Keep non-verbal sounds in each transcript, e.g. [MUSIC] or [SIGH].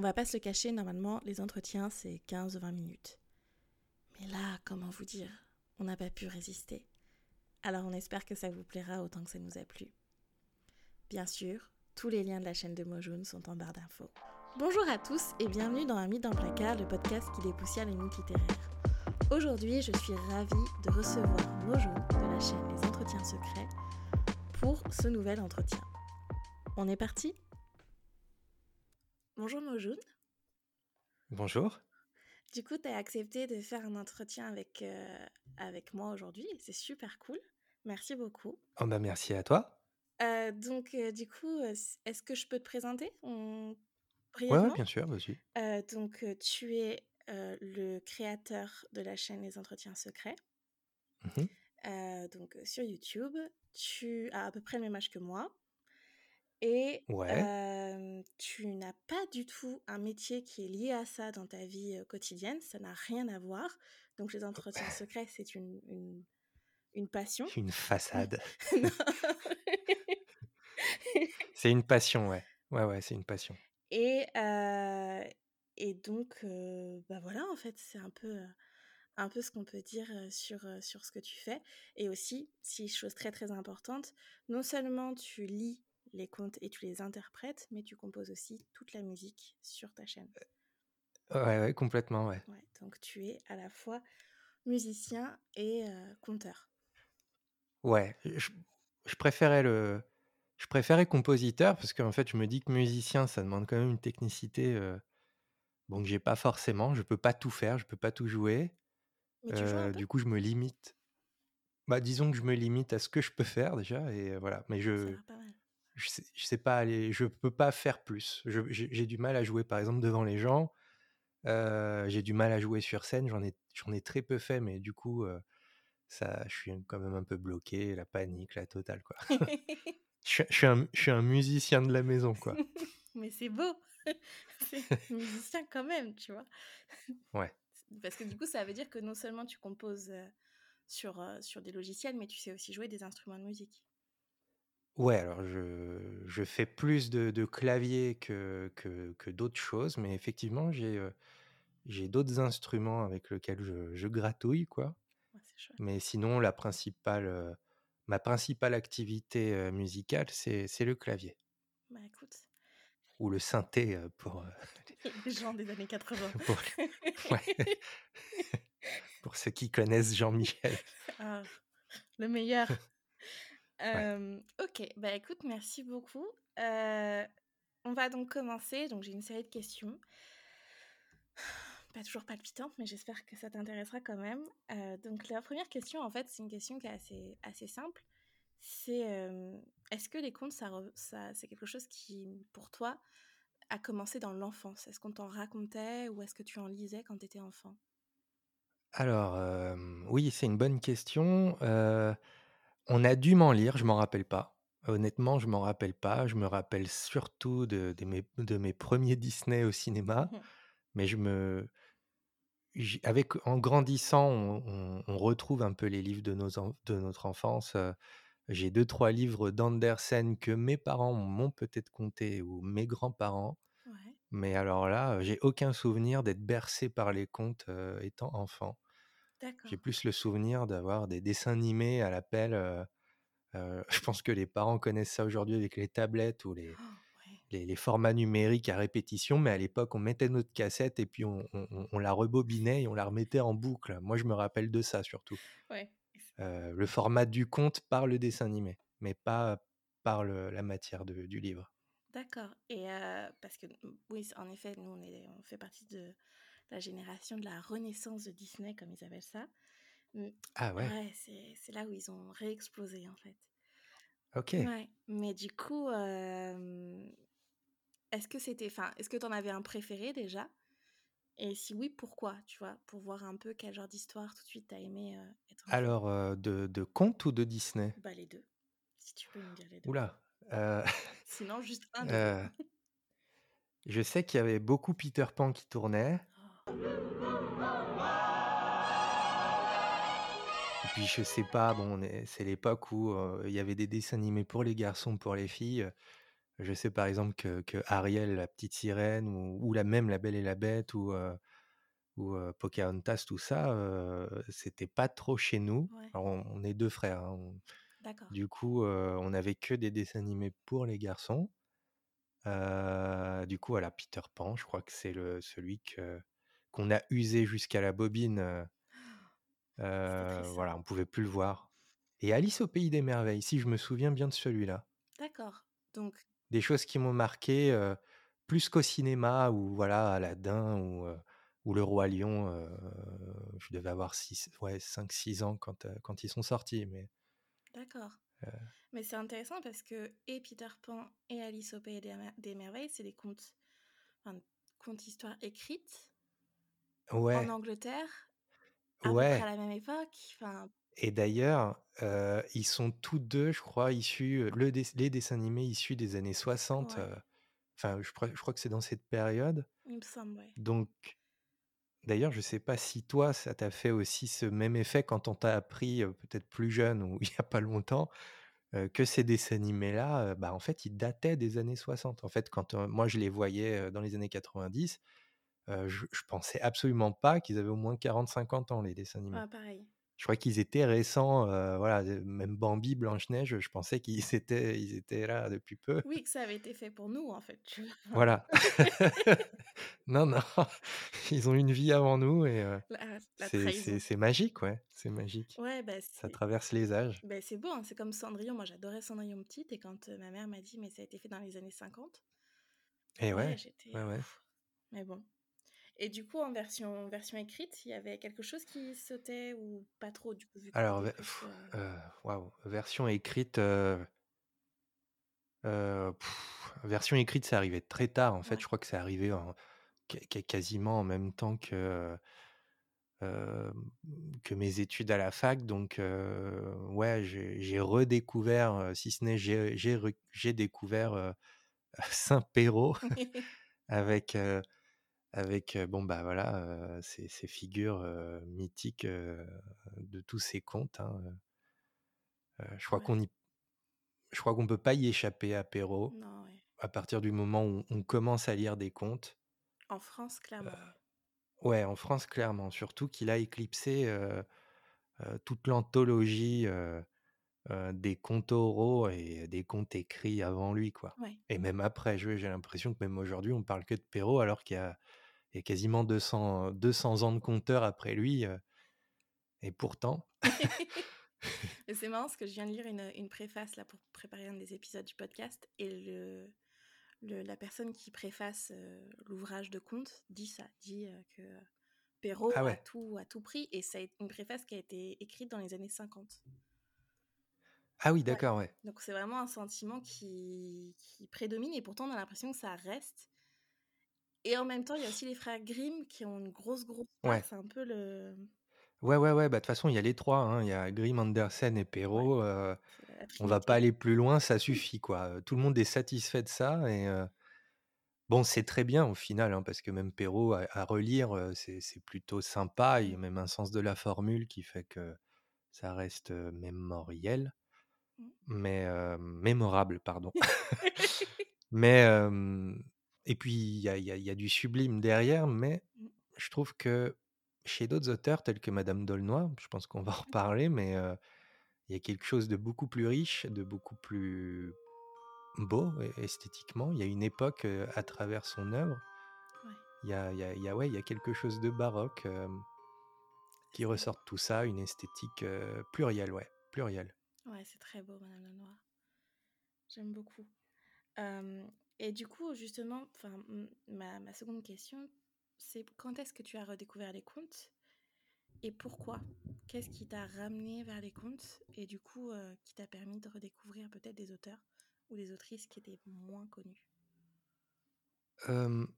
On va pas se le cacher, normalement, les entretiens, c'est 15-20 minutes. Mais là, comment vous dire? On n'a pas pu résister. Alors on espère que ça vous plaira autant que ça nous a plu. Bien sûr, tous les liens de la chaîne de Mojoun sont en barre d'infos. Bonjour à tous et bienvenue dans Un mythe le placard, le podcast qui dépoussière les mythes littéraires. Aujourd'hui, je suis ravie de recevoir Mojoun de la chaîne Les Entretiens Secrets pour ce nouvel entretien. On est parti? Bonjour Mojoun. Bonjour. Du coup, tu as accepté de faire un entretien avec, euh, avec moi aujourd'hui. C'est super cool. Merci beaucoup. Oh bah merci à toi. Euh, donc, euh, du coup, est-ce que je peux te présenter on... ouais, bien sûr, vas-y. donc, tu es le créateur de la chaîne Les Entretiens Secrets. Mmh donc, sur YouTube. Tu as à peu près le même âge que moi. Et tu n'as pas du tout un métier qui est lié à ça dans ta vie quotidienne, ça n'a rien à voir. Donc les entretiens secrets, c'est une, une, une, passion. Une façade. [LAUGHS] [LAUGHS] c'est une passion, ouais. Ouais, ouais, c'est une passion. Et, et donc, bah voilà, en fait, c'est un peu un peu ce qu'on peut dire sur, sur ce que tu fais. Et aussi, si chose très très importante, non seulement tu lis les contes et tu les interprètes, mais tu composes aussi toute la musique sur ta chaîne. Ouais, ouais complètement, ouais. ouais. Donc tu es à la fois musicien et euh, conteur. Ouais, je, préférais le, je préférais compositeur parce qu'en fait, je me dis que musicien, ça demande quand même une technicité euh, bon que j'ai pas forcément. Je peux pas tout faire, je peux pas tout jouer. Mais tu joues un euh, du coup, je me limite. Bah, disons que je me limite à ce que je peux faire déjà et voilà. Mais je, je sais, sais pas aller, je peux pas faire plus. J'ai du mal à jouer, par exemple, devant les gens. j'ai du mal à jouer sur scène. J'en ai, j'en ai très peu fait, mais du coup, ça, je suis quand même un peu bloqué, la panique, la totale, quoi. [LAUGHS] je, suis un, je suis un musicien de la maison, quoi. [LAUGHS] mais c'est beau. [LAUGHS] c'est musicien quand même, tu vois. Ouais. Parce que du coup, ça veut dire que non seulement tu composes sur, sur des logiciels, mais tu sais aussi jouer des instruments de musique. Ouais, alors je, je fais plus de, de clavier que, que, que d'autres choses, mais effectivement, j'ai euh, j'ai d'autres instruments avec lesquels je, je gratouille, quoi. Ouais. Mais sinon, la principale, euh, ma principale activité euh, musicale, c'est, c'est le clavier. Bah écoute, Ou le synthé pour, [LAUGHS] les gens des années 80. [LAUGHS] pour, [LAUGHS] ouais, pour ceux qui connaissent Jean-Michel. Ah, le meilleur. Ok, bah écoute, merci beaucoup. on va donc commencer. Donc j'ai une série de questions. Pas toujours palpitantes, mais j'espère que ça t'intéressera quand même. donc la première question, en fait, c'est une question qui est assez, assez simple. C'est est-ce que les contes, ça, ça c'est quelque chose qui, pour toi, a commencé dans l'enfance? Est-ce qu'on t'en racontait ou est-ce que tu en lisais quand tu étais enfant? Alors, oui, c'est une bonne question. On a dû m'en lire, je m'en rappelle pas. Honnêtement, je m'en rappelle pas. Je me rappelle surtout de, mes, de mes premiers [LAUGHS] Disney au cinéma. Mmh Mais je me. Avec, en grandissant, on, retrouve un peu les livres de, nos, de notre enfance. J'ai deux, trois livres d'Andersen que mes parents m'ont peut-être compté ou mes grands-parents. Mais alors là, j'ai aucun souvenir d'être bercé par les contes étant enfant. J'ai plus le souvenir d'avoir des dessins animés à l'appel. Euh, euh, [LAUGHS] je pense que les parents connaissent ça aujourd'hui avec les tablettes ou les, oh, les, formats numériques à répétition, mais à l'époque, on mettait notre cassette et puis on, la rebobinait et on la remettait en boucle. Moi, je me rappelle de ça surtout. Euh, le format du conte par le dessin animé, mais pas par la matière du livre. D'accord. Et parce que, oui, en effet, nous, on, est, on fait partie de la génération de la renaissance de Disney, comme ils appellent ça. Mmh, ah ouais, ouais c'est là où ils ont réexplosé, en fait. Ok. Ouais, mais du coup, est-ce que c'était, enfin, est-ce que tu en avais un préféré déjà? Et si oui, pourquoi, tu vois, pour voir un peu quel genre d'histoire tout de suite t'as aimé être Alors, de, de conte ou de Disney? Bah les deux, si tu peux me dire les deux. Oula. Sinon, juste un. [LAUGHS] je sais qu'il y avait beaucoup Peter Pan qui tournait. Et puis je sais pas, bon, c'est l'époque où il y avait des dessins animés pour les garçons, pour les filles. Je sais par exemple que que Ariel, la petite sirène ou ou la même La Belle et la Bête ou, heu, ou, Pocahontas, tout ça, heu, c'était pas trop chez nous. Ouais. Alors on on est 2 frères, hein, on D'accord. du coup, heu, on avait que des dessins animés pour les garçons. Du coup, voilà, Peter Pan, je crois que c'est le celui que qu'on a usé jusqu'à la bobine, voilà, on pouvait plus le voir et Alice au pays des merveilles, si, je me souviens bien de celui-là. D'accord, donc Des choses qui m'ont marqué, plus qu'au cinéma ou voilà, Aladdin ou, ou Le Roi Lion, je devais avoir 6 ouais 5-6 ans quand, quand ils sont sortis, mais D'accord. Mais c'est intéressant parce que et Peter Pan et Alice au pays des mer des merveilles, c'est des contes, enfin, contes histoires écrites en. Angleterre, à peu près à la même époque, enfin Et d'ailleurs, ils sont tous 2, je crois, issus, heu, le dess les dessins animés issus des années 60, Ouais. heu, enfin, je crois je crois que c'est dans cette période. Il me semble, ouais. Donc d'ailleurs, je sais pas si toi, ça t'a fait aussi ce même effet quand on t'a appris, peut-être plus jeune ou [LAUGHS] il y a pas longtemps, que ces dessins animés-là, bah, en fait, ils dataient des années 60. En fait, quand, moi je les voyais, dans les années 90, je je pensais absolument pas qu'ils avaient au moins 40-50 ans, les dessins animés. Pareil. Je crois qu'ils étaient récents, voilà, même Bambi, Blanche-Neige, je pensais qu'ils [LAUGHS] étaient ils étaient là depuis peu. Oui, que ça avait été fait pour nous, en fait, Voilà. [LAUGHS] [LAUGHS] Non, non, ils ont une vie avant nous et la c'est magique, ouais, c'est magique. Ouais, bah, Ça traverse les âges. beh, c'est beau, hein, c'est comme Cendrillon. Moi, j'adorais Cendrillon petite et quand, ma mère m'a dit: «Mais ça a été fait dans les années 50» Et ouais, ouais, j'étais, ouais, heu, ouais. mais bon et du coup, en version version écrite, il y avait quelque chose qui sautait ou pas trop, du coup, vu que tu Alors heu heu, waouh, version écrite, heu heu, version écrite, c'est arrivé très tard, en fait. Ouais. Je crois que c'est arrivé en qua qua quasiment en même temps que, heu hem, que mes études à la fac donc ouais, j'ai redécouvert, si ce n'est j'ai découvert, [LAUGHS] heu, Saint-Pérols [LAUGHS] avec, avec, bon, bah, voilà, ces ces figures, mythiques, de tous ces contes, hein, je crois Ouais. qu'on y je crois qu'on peut pas y échapper à Perrault, Non, ouais. à partir du moment où on commence à lire des contes. En France, clairement, ouais. en France, clairement, surtout qu'il a éclipsé, toute l'anthologie, des contes oraux et des contes écrits avant lui, quoi Ouais. et même après. J'ai l'impression que même aujourd'hui, on parle que de Perrault alors qu'il y a il y a quasiment 200, 200 ans de conteurs après lui, et pourtant [LAUGHS] Et [LAUGHS] c'est marrant parce que je viens de lire une, une préface, là, pour préparer un des épisodes du podcast et le le la personne qui préface, l'ouvrage de contes dit ça, dit, que Perrault Ah a tout a tout pris et c'est une préface qui a été écrite dans les années 50. Ah oui, Ouais, d'accord, ouais. donc c'est vraiment un sentiment qui qui prédomine et pourtant on a l'impression que ça reste et en même temps, il y a aussi les frères Grimm qui ont une grosse, grosse part. Ouais. C'est un peu le Ouais, ouais, ouais, bah, de toute façon, il y a les 3, hein, il y a Grimm, Andersen et Perrault, c'est la on va pas aller plus loin, ça [LAUGHS] suffit, quoi, tout le monde est satisfait de ça et bon, c'est très bien au final, hein, parce que même Perrault à à relire, c'est c'est plutôt sympa. Il y a Mmh. même un sens de la formule qui fait que ça reste, mémoriel, Mmh. mais mémorable, pardon. [LAUGHS] Mais et puis il y a il y a il y a du sublime derrière, mais Mmh. je trouve que chez d'autres auteurs tels que Madame d'Aulnoy, je pense qu'on va en reparler, mais il y a quelque chose de beaucoup plus riche, de beaucoup plus beau esthétiquement. Il y a une époque, à travers son œuvre. Il y a y a y a ouais, il y a quelque chose de baroque, qui ressort de tout ça, une esthétique, plurielle, ouais, plurielle. Ouais, c'est très beau Madame Lenoir. J'aime beaucoup. Et du coup, justement, ma ma seconde question, c'est quand est-ce que tu as redécouvert les contes et pourquoi? Qu'est-ce qui t'a ramené vers les contes et du coup, heu, qui t'a permis de redécouvrir peut-être des auteurs ou des autrices qui étaient moins connus? Hem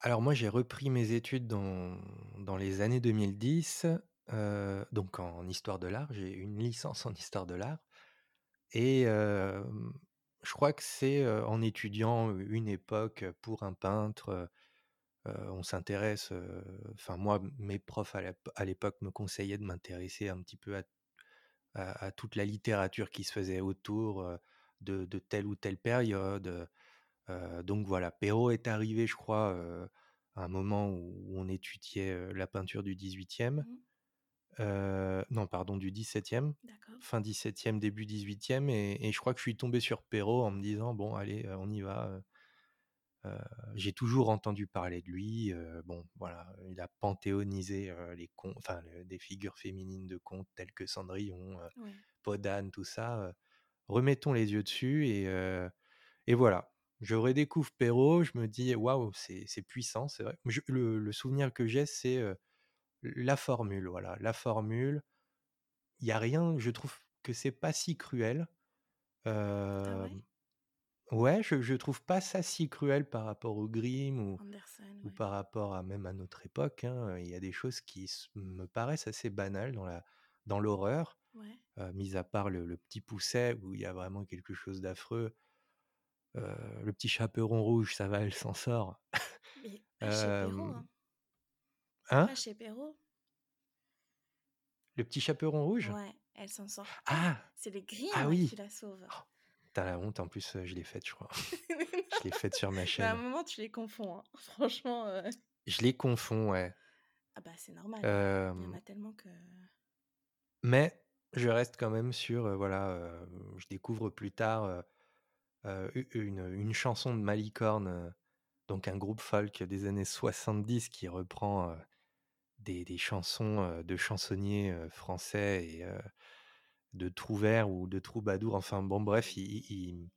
alors moi, j'ai repris mes études dans dans les années 2010, heu, donc en histoire de l'art. J'ai une licence en histoire de l'art et je crois que c'est, en étudiant une époque pour un peintre, on s'intéresse, enfin moi, mes profs à l'ép à l'époque me conseillaient de m'intéresser un petit peu à toute la littérature qui se faisait autour, de, telle ou telle période. Donc voilà, Perrault est arrivé, je crois, à un moment où on étudiait la peinture du 18e. Mhm. Euh, non, pardon, du 17e, D'accord. fin 17e, début 18e, et, et je crois que je suis tombé sur Perrault en me disant, bon, allez, on y va. euh. J'ai toujours entendu parler de lui. euh, bon, voilà, il a panthéonisé les contes, enfin, le- des figures féminines de contes telles que Cendrillon, Ouais. Podane, tout ça. remettons les yeux dessus et, et voilà. Je redécouvre Perrault, je me dis waouh, c'est c'est puissant, c'est vrai. Je- le, le souvenir que j'ai, c'est la formule, voilà, la formule. Il y a rien, je trouve que c'est pas si cruel. Ah ouais? ouais, je, je trouve pas ça si cruel par rapport au Grimm ou, Anderson, ou ouais. par rapport à même à notre époque. hein. Il y a des choses qui me paraissent assez banales dans la dans l'horreur, Ouais. euh, mis à part le, le petit pousset où il y a vraiment quelque chose d'affreux. Euh, le petit chaperon rouge, ça va, elle s'en sort. Mais [LAUGHS] hein. Hein? Chez Perrault. Le petit chaperon rouge? Ouais, elle s'en sort. Ah C'est les Ah Grimm oui qui la sauvent. Oh, T'as la honte, en plus, euh, je l'ai faite, je crois. [LAUGHS] je l'ai faite sur ma Mais à un chaîne. moment, tu les confonds. hein. [LAUGHS] Franchement. euh, Je les confonds, ouais. Ah bah, c'est normal. Euh, Il y en a tellement que. mais je reste quand même sur, euh, voilà, je découvre plus tard une, une chanson de Malicorne, donc un groupe folk des années 70 qui reprend des, des chansons de chansonniers français et de trouvères ou de troubadours. Enfin bon, bref, il, il-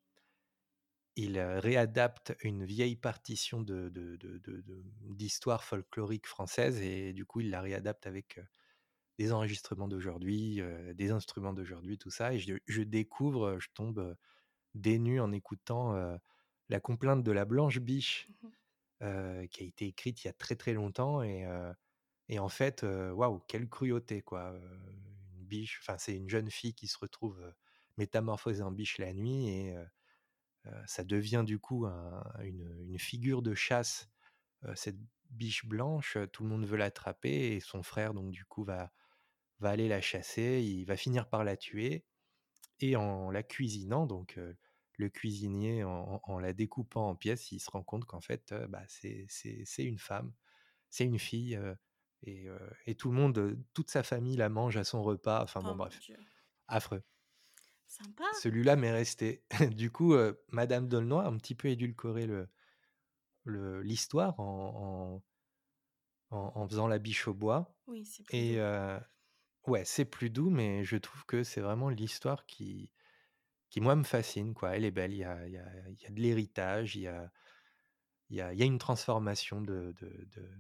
il, réadapte une vieille partition de, d'histoire folklorique française et du coup il la réadapte avec des enregistrements d'aujourd'hui, euh, des instruments d'aujourd'hui, tout ça. Et je, je découvre, je tombe euh, nues en écoutant euh, la complainte de la Blanche Biche euh, qui a été écrite il y a très très longtemps et, et en fait, waouh, quelle cruauté quoi. Une biche, enfin c'est une jeune fille qui se retrouve métamorphosée en biche la nuit et ça devient du coup un- une, une figure de chasse. cette biche blanche, tout le monde veut l'attraper et son frère donc du coup va va aller la chasser, il va finir par la tuer et en la cuisinant, donc le cuisinier en, la découpant en pièces, il se rend compte qu'en fait bah, c'est une femme, c'est une fille et, euh, et tout le monde, toute sa famille la mange à son repas. Enfin Oh bon mon bref, dieu. affreux. Sympa. Celui-là m'est resté. [LAUGHS] du coup, euh, Madame Dolnoy a un petit peu édulcoré le le- l'histoire en, en, en- en faisant la biche au bois. Oui, c'est plus Et euh, ouais, c'est plus doux, mais je trouve que c'est vraiment l'histoire qui, qui, moi, me fascine. Quoi. Elle est belle, il y a, il y a- il y a de l'héritage, il y a, il y, a, il y a une transformation de, de- de-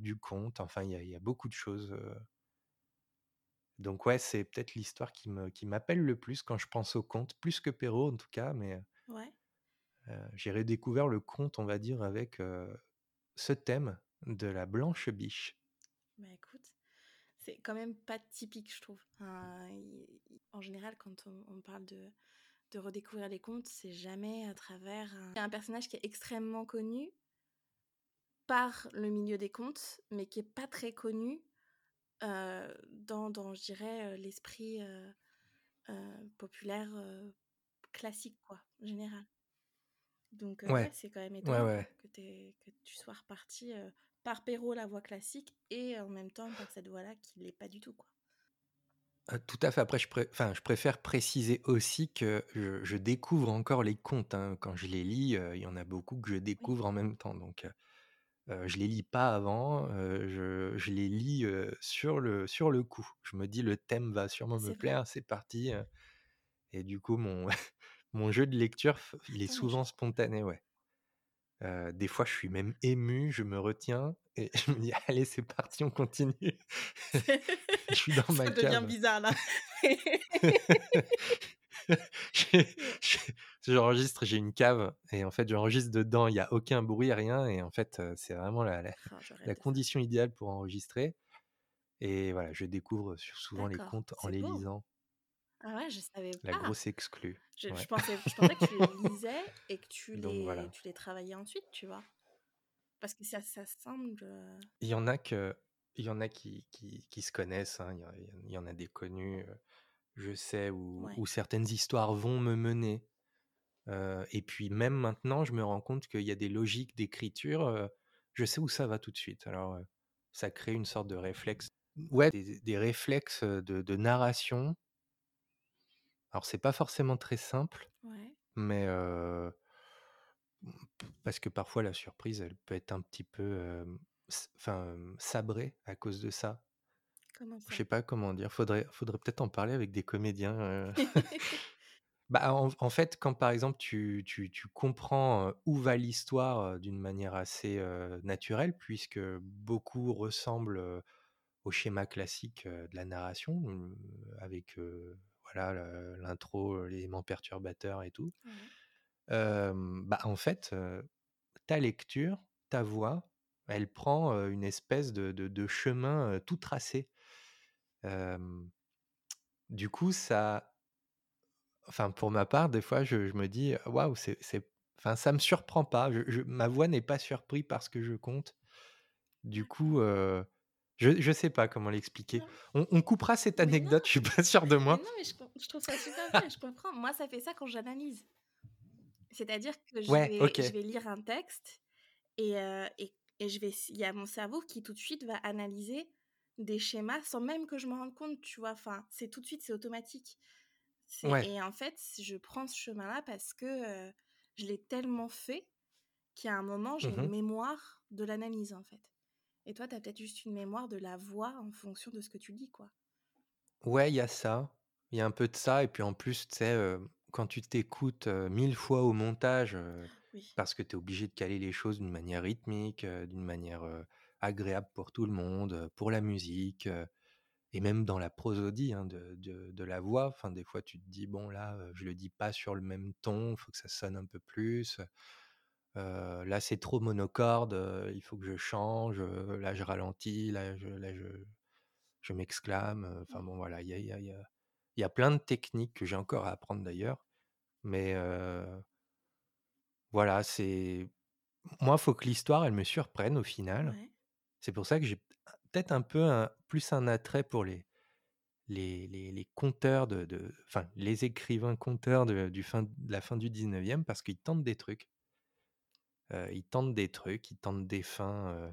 du conte, enfin, il y a, il y a beaucoup de choses. Donc ouais, c'est peut-être l'histoire qui me, qui m'appelle le plus quand je pense au conte, plus que Perrault en tout cas, mais Ouais. euh, j'ai redécouvert le conte, on va dire, avec euh, ce thème de la blanche biche. Bah écoute, c'est quand même pas typique, je trouve. Il- en général, quand on, on parle de, de redécouvrir les contes, c'est jamais à travers un, un personnage qui est extrêmement connu par le milieu des contes, mais qui est pas très connu euh, dans, dans, je dirais, l'esprit euh, populaire classique, quoi, en général. Donc, ouais, Ouais, c'est quand même étonnant ouais. que, tu sois reparti par Perrault, la voix classique, et en même temps par cette voix-là qui l'est pas du tout. Quoi. Euh, tout à fait. Après, je, pré- enfin, je préfère préciser aussi que je, je découvre encore les contes. hein. Quand je les lis, euh, il y en a beaucoup que je Oui, découvre en même temps. Donc, euh, euh, je les lis pas avant, euh, je, je les lis euh, sur le, sur le coup. Je me dis, le thème va sûrement me plaire, c'est parti. et du coup, mon, [LAUGHS] mon jeu de lecture, il est je... souvent spontané, ouais. Des fois, je suis même ému, je me retiens et [LAUGHS] je me dis, allez, c'est parti, on continue. [LAUGHS] je suis dans ma Ça devient cave. bizarre là. J'ai- J'enregistre, j'ai une cave et en fait j'enregistre dedans, il n'y a aucun bruit, rien et en fait c'est vraiment la, la, ça. condition idéale pour enregistrer et voilà, je découvre souvent les contes en les beau. lisant, Ah ouais, je savais la grosse exclue. Je, pensais, je pensais que tu les [LAUGHS] lisais et que tu Donc les, voilà. tu les travaillais ensuite, tu vois? Parce que ça, ça semble. Il y en a que, il y en a qui, qui, qui se connaissent, hein, il y en- il y en a des connus, je sais où, Ouais. où certaines histoires vont me mener Et puis même maintenant, je me rends compte qu'il y a des logiques d'écriture, je sais où ça va tout de suite. Alors, ça crée une sorte de réflexe ouais, des des réflexes, de de narration. Alors c'est pas forcément très simple, Ouais. mais parce que parfois la surprise, elle peut être un petit peu, enfin, sabrée à cause de ça. Comment Je ça? sais pas comment dire, faudrait faudrait peut-être en parler avec des comédiens. [LAUGHS] Bah, en en fait, quand par exemple tu tu tu comprends, où va l'histoire, d'une manière assez, naturelle puisque beaucoup ressemblent, heu, au schéma classique, de la narration, heu, avec, voilà le l'intro, l'élément perturbateur et tout. Bah, en fait, ta lecture, ta voix, elle prend, une espèce de de de chemin, tout tracé. Du coup ça Enfin, pour ma part, des fois, je je me dis: «Waouh, c'est c'est» enfin, ça me surprend pas. Je je ma voix n'est pas surpris par ce que je conte. Du D'accord. coup, je je sais pas comment l'expliquer. On on coupera cette mais non, anecdote, je suis pas sûr de mais moi. non, mais je trouve ça super bien je comprends. Moi, ça fait ça quand j'analyse. C'est-à-dire que je Ouais, vais je vais lire un texte et et et je vais s il y a mon cerveau qui tout de suite va analyser des schémas sans même que je m'en rende compte, tu vois? Enfin, c'est tout de suite, c'est automatique. Ouais. et en fait, je prends ce chemin-là parce que, je l'ai tellement fait qu'à un moment, j'ai Mmh une mémoire de l'analyse, en fait. Et toi, tu as peut-être juste une mémoire de la voix en fonction de ce que tu dis, quoi. Ouais, il y a ça. Il y a un peu de ça et puis en plus, tu sais, quand tu t'écoutes, 1000 fois au montage, Oui, parce que tu es obligé de caler les choses d'une manière rythmique, d'une manière, agréable pour tout le monde, pour la musique, et même dans la prosodie, hein, de de de la voix. Enfin, des fois, tu te dis: «Bon là, je le dis pas sur le même ton, il faut que ça sonne un peu plus, là, c'est trop monocorde, il faut que je change, là, je ralentis, là, je là, je je m'exclame», enfin bon, voilà, il y a y a y a y a plein de techniques que j'ai encore à apprendre d'ailleurs, mais voilà, c'est moi, faut que l'histoire, elle me surprenne au final. ouais, C'est pour ça que j'ai peut-être un peu un plus un attrait pour les les les les conteurs de de enfin, les écrivains conteurs de du fin de la fin du 19e parce qu'ils tentent des trucs. Heu, ils tentent des trucs, ils tentent des fins, heu,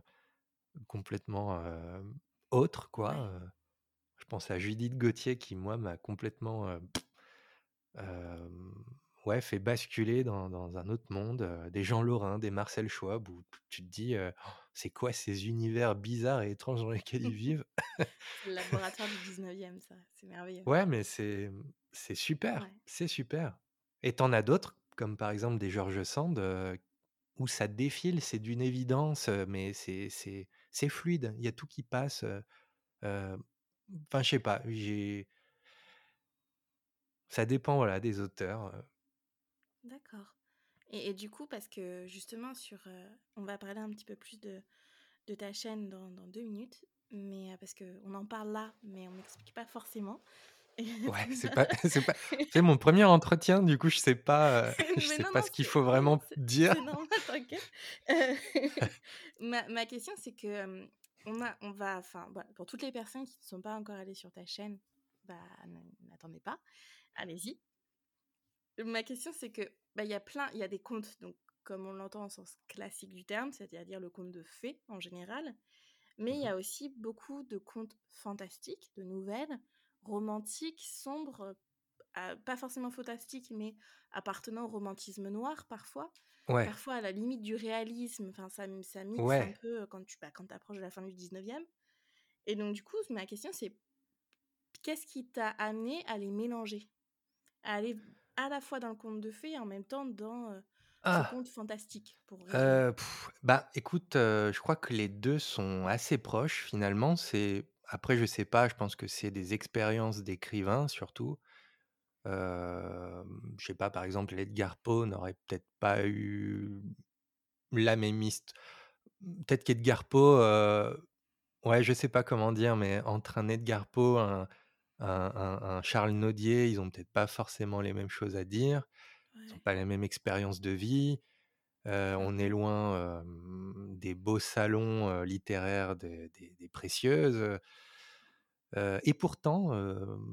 complètement, hem, autres quoi. Je pense à Judith Gauthier qui moi m'a complètement, ouais, fait basculer dans dans un autre monde, heu, des Jean Lorrain, des Marcel Schwab où tu te dis, heu: «C'est quoi ces univers bizarres et étranges dans lesquels ils vivent?» [LAUGHS] C'est le laboratoire du [LAUGHS] 19e, ça, c'est merveilleux. Ouais, mais c'est, mmh, super, Ouais, c'est super. Et tu en as d'autres, comme par exemple des George Sand, heu, où ça défile, c'est d'une évidence, mais c'est fluide. Il y a tout qui passe, enfin, je sais pas, j'ai ça dépend, voilà, des auteurs. D'accord. Et et du coup, parce que justement sur, heu, on va parler un petit peu plus de de ta chaîne dans dans 2 minutes, mais heu, parce qu'on en parle là, mais on n'explique pas forcément. [LAUGHS] Ouais, donc c'est pas [LAUGHS] c'est pas c'est mon premier entretien, du coup, je sais pas, heu, [LAUGHS] je sais non, pas non, ce qu'il faut vraiment dire. normal, t'inquiète. Heu, ma ma question, c'est que, on a on va enfin, voilà, pour toutes les personnes qui ne sont pas encore allées sur ta chaîne, bah, n'attendez pas, allez-y. Ma question, c'est que, bah, il y a plein il y a des contes, donc comme on l'entend au sens classique du terme, c'est-à-dire le conte de fées en général, mais il y Mmh a aussi beaucoup de contes fantastiques, de nouvelles, romantiques, sombres, heu, pas forcément fantastiques, mais appartenant au romantisme noir parfois, Ouais, parfois à la limite du réalisme, enfin ça ça mixe un peu, heu, quand tu bah, quand approches de la fin du 19e et donc du coup, ma question c'est qu'est-ce qui t'a amené à les mélanger? À aller à la fois dans le conte de fées et en même temps dans, ce Ah! conte fantastique, pour. Heu, bah, écoute, heu, je crois que les 2 sont assez proches finalement. C'est après je sais pas, je pense que c'est des expériences d'écrivain surtout. Hem, je sais pas, par exemple, Edgar Poe n'aurait peut-être pas eu la même hist peut-être qu'Edgar Poe, ouais, je sais pas comment dire, mais entre un Edgar Poe, un un un un Charles Nodier, ils ont peut-être pas forcément les mêmes choses à dire. Ils ont Ouais, pas la même expérience de vie. On est loin, des beaux salons, littéraires des des des précieuses, et pourtant,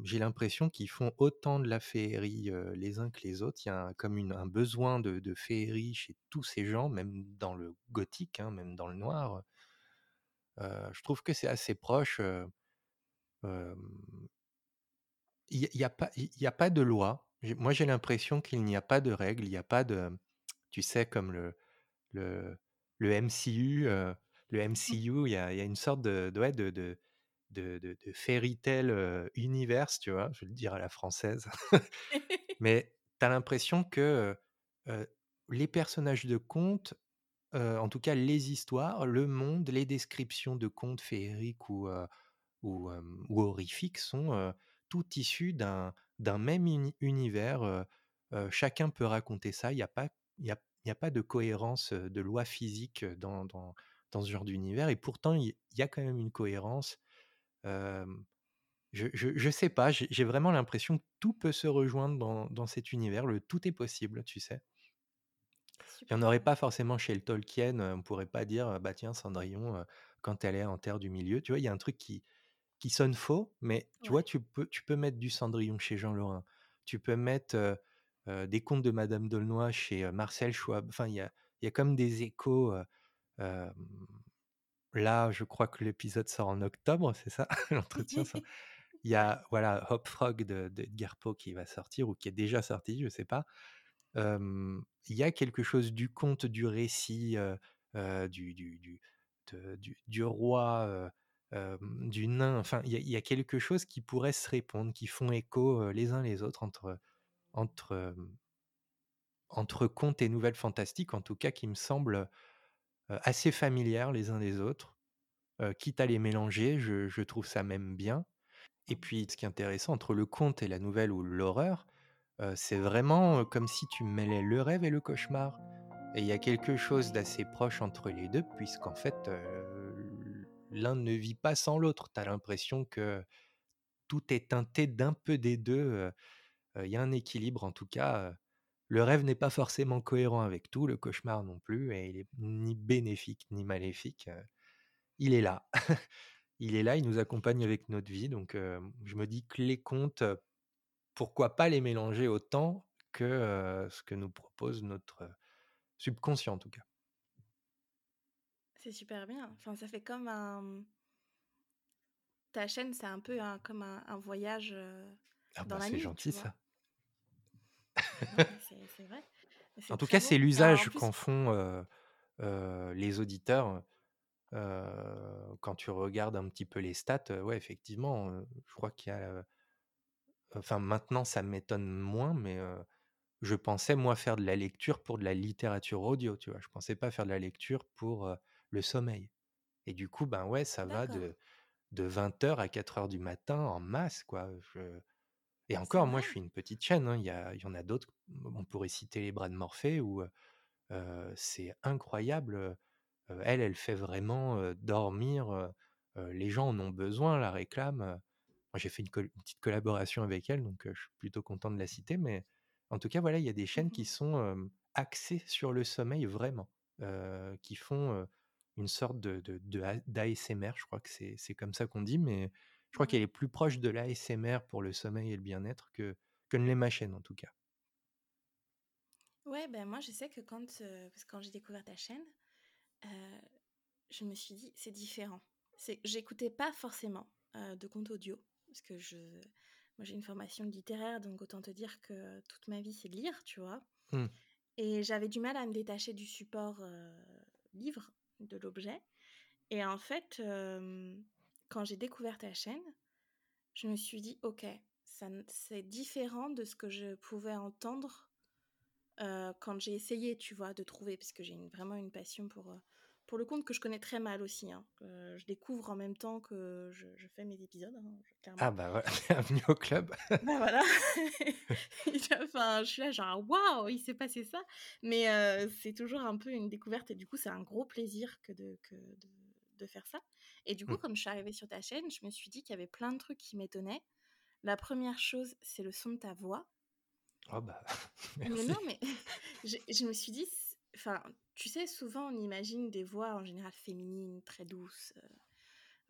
j'ai l'impression qu'ils font autant de la féerie, les uns que les autres. Il y a comme une un besoin de de féerie chez tous ces gens, même dans le gothique, hein, même dans le noir. je trouve que c'est assez proche, il y a pas y a pas de loi. moi, j'ai l'impression qu'il n'y a pas de règles, il n'y a pas de tu sais, comme le le le MCU, le MCU, il y a y a une sorte de de de de de de de fairy tale, universe, tu vois? Je vais le dire à la française. [LAUGHS] [LAUGHS] Mais tu as l'impression que, les personnages de contes, en tout cas les histoires, le monde, les descriptions de contes féeriques ou, ou, ou horrifiques sont, tout issus d'un d'un même univers, chacun peut raconter ça. Il y a pas il y a y a pas de cohérence, de loi physique, dans dans dans ce genre d'univers et pourtant il y a quand même une cohérence. je je sais pas, j'ai vraiment l'impression que tout peut se rejoindre dans dans cet univers, le tout est possible, tu sais? Il y en aurait pas forcément chez le Tolkien, on pourrait pas dire, bah, tiens Cendrillon, quand elle est en terre du milieu, tu vois? Il y a un truc qui qui sonne faux, mais tu vois, tu peux tu peux mettre du Cendrillon chez Jean Lorrain. Tu peux mettre, des contes de Madame d'Aulnoy chez, Marcel Schwab. Enfin, il y a y a comme des échos, là, je crois que l'épisode sort en octobre, c'est ça? [LAUGHS] L'entretien sort [LAUGHS] il y a, voilà, Hop Frog de Poe qui va sortir ou qui est déjà sorti, je sais pas. il y a quelque chose du conte, du récit, du du du du du roi, du nain, enfin, il y a quelque chose qui pourrait se répondre, qui font écho, les uns les autres entre entre, entre contes et nouvelles fantastiques, en tout cas qui me semblent, assez familières les uns des autres. quitte à les mélanger, je trouve ça même bien et puis ce qui est intéressant entre le conte et la nouvelle ou l'horreur, c'est vraiment, comme si tu mêlais le rêve et le cauchemar et il y a quelque chose d'assez proche entre les 2 puisqu'en fait, l'un ne vit pas sans l'autre. Tu as l'impression que tout est teinté d'un peu des 2, il y a un équilibre en tout cas, le rêve n'est pas forcément cohérent avec tout, le cauchemar non plus et il est ni bénéfique ni maléfique, il est là. [LAUGHS] Il est là, il nous accompagne avec notre vie donc je me dis que les contes, pourquoi pas les mélanger autant que, ce que nous propose notre, subconscient en tout cas. C'est super bien. Enfin, ça fait comme un ta chaîne, c'est un peu comme un voyage, ah dans bah, la c'est gentil ça. [LAUGHS] c'est vrai. En tout cas, c'est l'usage qu'en font, les auditeurs, quand tu regardes un petit peu les stats, ouais, effectivement, je crois qu'il y a, enfin, maintenant, ça m'étonne moins, mais je pensais, moi, faire de la lecture pour de la littérature audio, tu vois? Je pensais pas faire de la lecture pour, le sommeil. Et du coup, ben, ouais, ça va de de 20:00 à 4:00 du matin en masse, quoi, je et encore, moi, je suis une petite chaîne, hein, il y a il y en a d'autres, on pourrait citer Les Bras de Morphée où, c'est incroyable, elle, elle fait vraiment, dormir, les gens en ont besoin, la réclament, moi, j'ai fait une petite collaboration avec elle, donc je suis plutôt content de la citer, mais en tout cas, voilà, il y a des chaînes qui mmh sont, axées sur le sommeil vraiment, qui font, une sorte de de d'ASMR, je crois que c'est c'est comme ça qu'on dit, mais je crois qu'elle est plus proche de l'ASMR pour le sommeil et le bien-être que que ne l'est ma chaîne, en tout cas. Ouais, ben, moi, je sais que quand, parce que quand j'ai découvert ta chaîne, je me suis dit: «C'est différent». C'est j'écoutais pas forcément, de contes audio parce que je moi, j'ai une formation littéraire, donc autant te dire que toute ma vie, c'est de lire, tu vois? Mmh. Et j'avais du mal à me détacher du support, livre, de l'objet. Et en fait, quand j'ai découvert ta chaîne, je me suis dit: «OK, c'est différent de ce que je pouvais entendre, quand j'ai essayé, tu vois, de trouver» parce que j'ai vraiment une passion pour, pour le compte que je connais très mal aussi, hein, je découvre en même temps que je, fais mes épisodes. Hein, ah bah voilà, [LAUGHS] bienvenue au club. bah voilà. [LAUGHS] [LAUGHS] enfin, je suis là genre waouh, il s'est passé ça. Mais c'est toujours un peu une découverte et du coup c'est un gros plaisir que de, que de, faire ça. Et du coup, mmh. comme je suis arrivée sur ta chaîne, je me suis dit qu'il y avait plein de trucs qui m'étonnaient. La première chose, c'est le son de ta voix. Oh bah. Mais non, mais je, je me suis dit, enfin, tu sais, souvent on imagine des voix en général féminines, très douces, euh,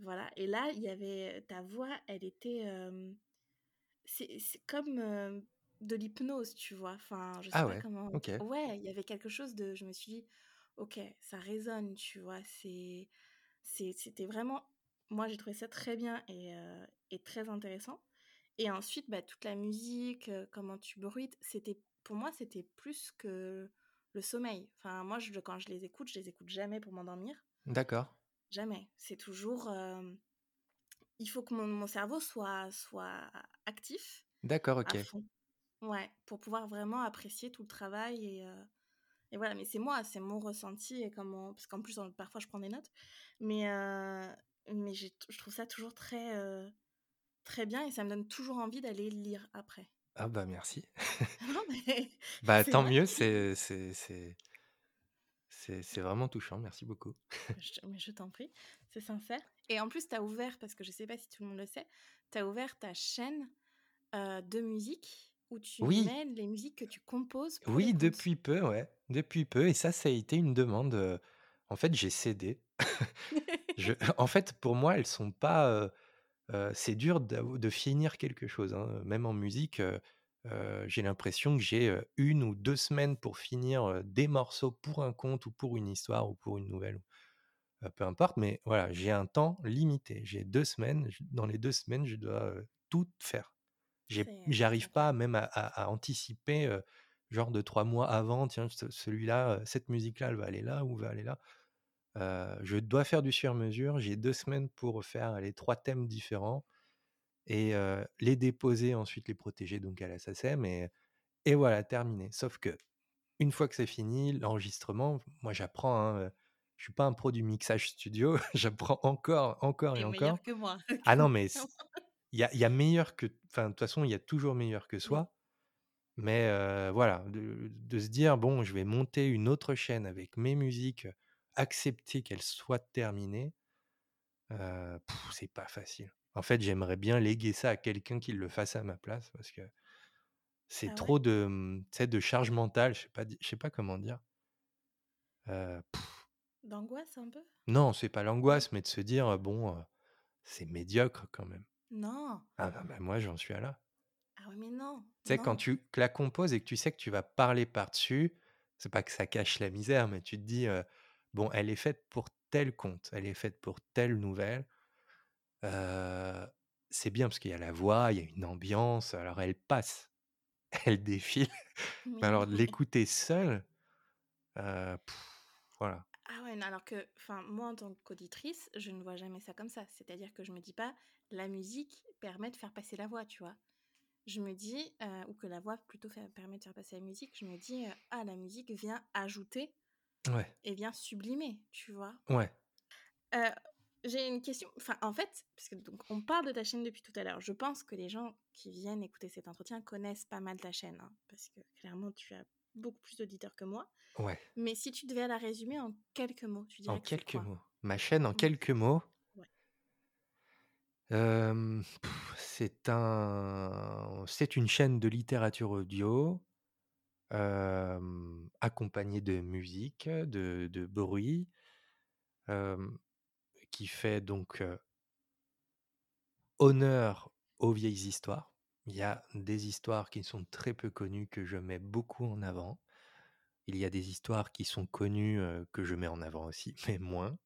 Voilà. Et là, il y avait ta voix, elle était. c'est comme de l'hypnose, tu vois. Enfin, je sais Ah pas ouais, comment. OK. Ouais, il y avait quelque chose de. Je me suis dit, ok, ça résonne, tu vois. C'est, c'était vraiment. Moi, j'ai trouvé ça très bien et, et très intéressant. Et ensuite, bah, toute la musique, comment tu bruites, c'était pour moi, c'était plus que le sommeil. Enfin, moi, je, quand je les écoute, je les écoute jamais pour m'endormir. D'accord. Jamais. C'est toujours. il faut que mon, mon, cerveau soit, soit actif. D'accord, ok. À fond. Ouais, pour pouvoir vraiment apprécier tout le travail et, et voilà. Mais c'est moi, c'est mon ressenti et comment. Parce qu'en plus, parfois, je prends des notes. Mais, mais je trouve ça toujours très très bien et ça me donne toujours envie d'aller lire après. Ah bah merci. [LAUGHS] non mais [LAUGHS] bah tant mieux, c'est c'est c'est c'est vraiment touchant, merci beaucoup. [LAUGHS] je, mais je t'en prie, c'est sincère. Et en plus, tu as ouvert, parce que je sais pas si tout le monde le sait, tu as ouvert ta chaîne euh, de musique où tu oui. les musiques que tu composes. Pour oui, depuis peu, ouais, depuis peu. Et ça, ça a été une demande. euh, En fait, j'ai cédé. je... En fait, pour moi, elles sont pas. euh, euh, c'est dur de finir quelque chose. hein. Même en musique, euh, j'ai l'impression que j'ai une ou deux semaines pour finir des morceaux pour un conte ou pour une histoire ou pour une nouvelle. peu importe, mais voilà, j'ai un temps limité. J'ai deux semaines. Dans les deux semaines, je dois tout faire. J'arrive pas même à, à- à anticiper, genre de trois mois avant, tiens, ce- celui-là, cette musique-là, elle va aller là ou va aller là. Euh, je dois faire du sur-mesure. J'ai deux semaines pour faire les trois thèmes différents et euh, les déposer, ensuite les protéger donc à la SACEM et, et voilà, terminé. Sauf que une fois que c'est fini, l'enregistrement, moi j'apprends, hein, je suis pas un pro du mixage studio, [LAUGHS] j'apprends encore, encore et T'es encore. meilleur que moi. [LAUGHS] Ah non, mais il y a, y a meilleur que, enfin de toute façon, il y a toujours meilleur que soi. Mais euh, voilà, de, de se dire, bon, je vais monter une autre chaîne avec mes musiques, accepter terminées, euh, pff, c'est pas facile. En fait, j'aimerais bien léguer ça à quelqu'un qui le fasse à ma place parce que c'est Ah ouais? trop de, sais, de charge mentale, je sais pas, je sais pas comment dire. Euh, D'angoisse un peu? Non, c'est pas l'angoisse, mais de se dire, bon, euh, c'est médiocre quand même. Non. Ah bah, bah, moi, j'en suis à là. Ah ouais, mais non. Tu sais, quand tu la composes et que tu sais que tu vas parler par-dessus, c'est pas que ça cache la misère, mais tu te dis, euh, bon, elle est faite pour tel conte, elle est faite pour telle nouvelle. Euh, c'est bien parce qu'il y a la voix, il y a une ambiance, alors elle passe, [LAUGHS] elle défile. Mais alors, oui. [LAUGHS] l'écouter seul, euh, pff, voilà. Ah ouais, non, alors que, moi en tant qu'auditrice, je ne vois jamais ça comme ça. C'est-à-dire que je me dis pas, la musique permet de faire passer la voix, tu vois. Je me dis, euh, ou que la voix plutôt fait- permet de faire passer la musique, je me dis, ah, la musique vient ajouter Ouais, et vient sublimer, tu vois? ouais. Euh, J'ai une question, enfin, en fait, parce que donc, on parle de ta chaîne depuis tout à l'heure. Je pense que les gens qui viennent écouter cet entretien connaissent pas mal ta chaîne, hein, parce que clairement, tu as beaucoup plus d'auditeurs que moi. Ouais. Mais si tu devais la résumer en quelques mots, tu dirais En que quelques mots. Ma chaîne, en quelques mots. Ouais. Euh, c'est un, c'est une chaîne de littérature audio accompagnée de musique, de, bruit, qui fait donc honneur aux vieilles histoires. Il y a des histoires qui sont très peu connues que je mets beaucoup en avant. Il y a des histoires qui sont connues que je mets en avant aussi, [LAUGHS] mais moins.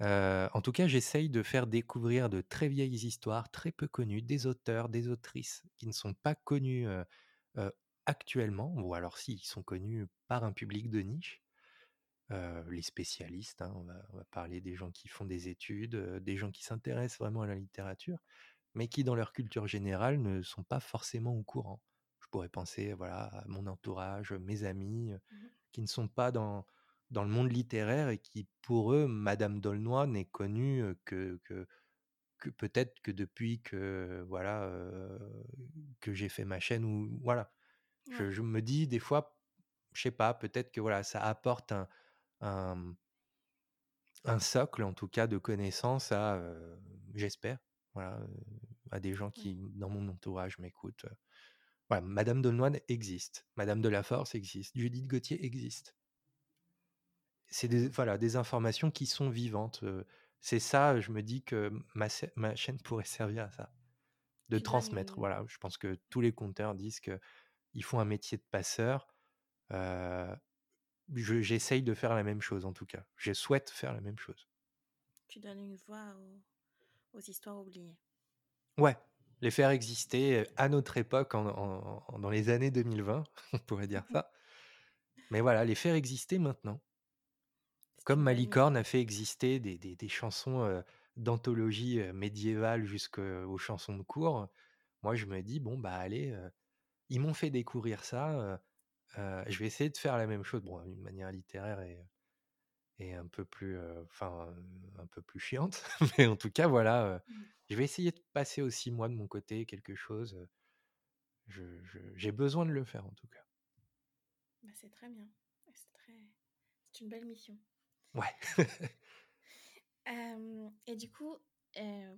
En tout cas, j'essaye de faire découvrir de très vieilles histoires, très peu connues, des auteurs, des autrices qui ne sont pas connus euh, actuellement, ou alors si, ils sont connus par un public de niche. Euh, les spécialistes, hein, on, va, on va parler des gens qui font des études, euh, des gens qui s'intéressent vraiment à la littérature, mais qui dans leur culture générale ne sont pas forcément au courant. Je pourrais penser voilà, à mon entourage, mes amis, Mhm. qui ne sont pas dans, dans le monde littéraire et qui, pour eux, Madame Dolnoy n'est connue que, que, que peut-être que depuis que voilà euh, que j'ai fait ma chaîne ou voilà. Je, Ouais. je me dis des fois, je sais pas, peut-être que voilà, ça apporte un, un, un socle en tout cas de connaissances à, euh, j'espère, voilà, à des gens Ouais. qui dans mon entourage m'écoutent. Voilà, Madame Dolnoy existe, Madame de la Force existe, Judith Gauthier existe c'est des, voilà, des informations qui sont vivantes. c'est ça, je me dis que ma, ma chaîne pourrait [LAUGHS] servir à ça, de transmettre. Voilà, je pense que tous les conteurs disent qu'ils font un métier de passeur. J'essaye de faire la même chose en tout cas. Je souhaite faire la même chose. Tu donnes une voix aux, histoires oubliées. Ouais, les faire exister à notre époque, dans les années 2020, [LAUGHS] on pourrait dire ça. Mais voilà, les faire exister maintenant. Comme Malicorne a fait exister des, des, chansons d'anthologie médiévale jusqu'aux chansons de cours, moi je me dis, bon, bah allez, ils m'ont fait découvrir ça, je vais essayer de faire la même chose, bon, d'une manière littéraire et, et un peu plus, enfin, un peu plus chiante, [LAUGHS] mais en tout cas, voilà, mmh. je vais essayer de passer aussi moi de mon côté quelque chose. j'ai besoin de le faire en tout cas. Bah, c'est très bien. C'est très... une belle mission. Ouais. [LAUGHS] et du coup,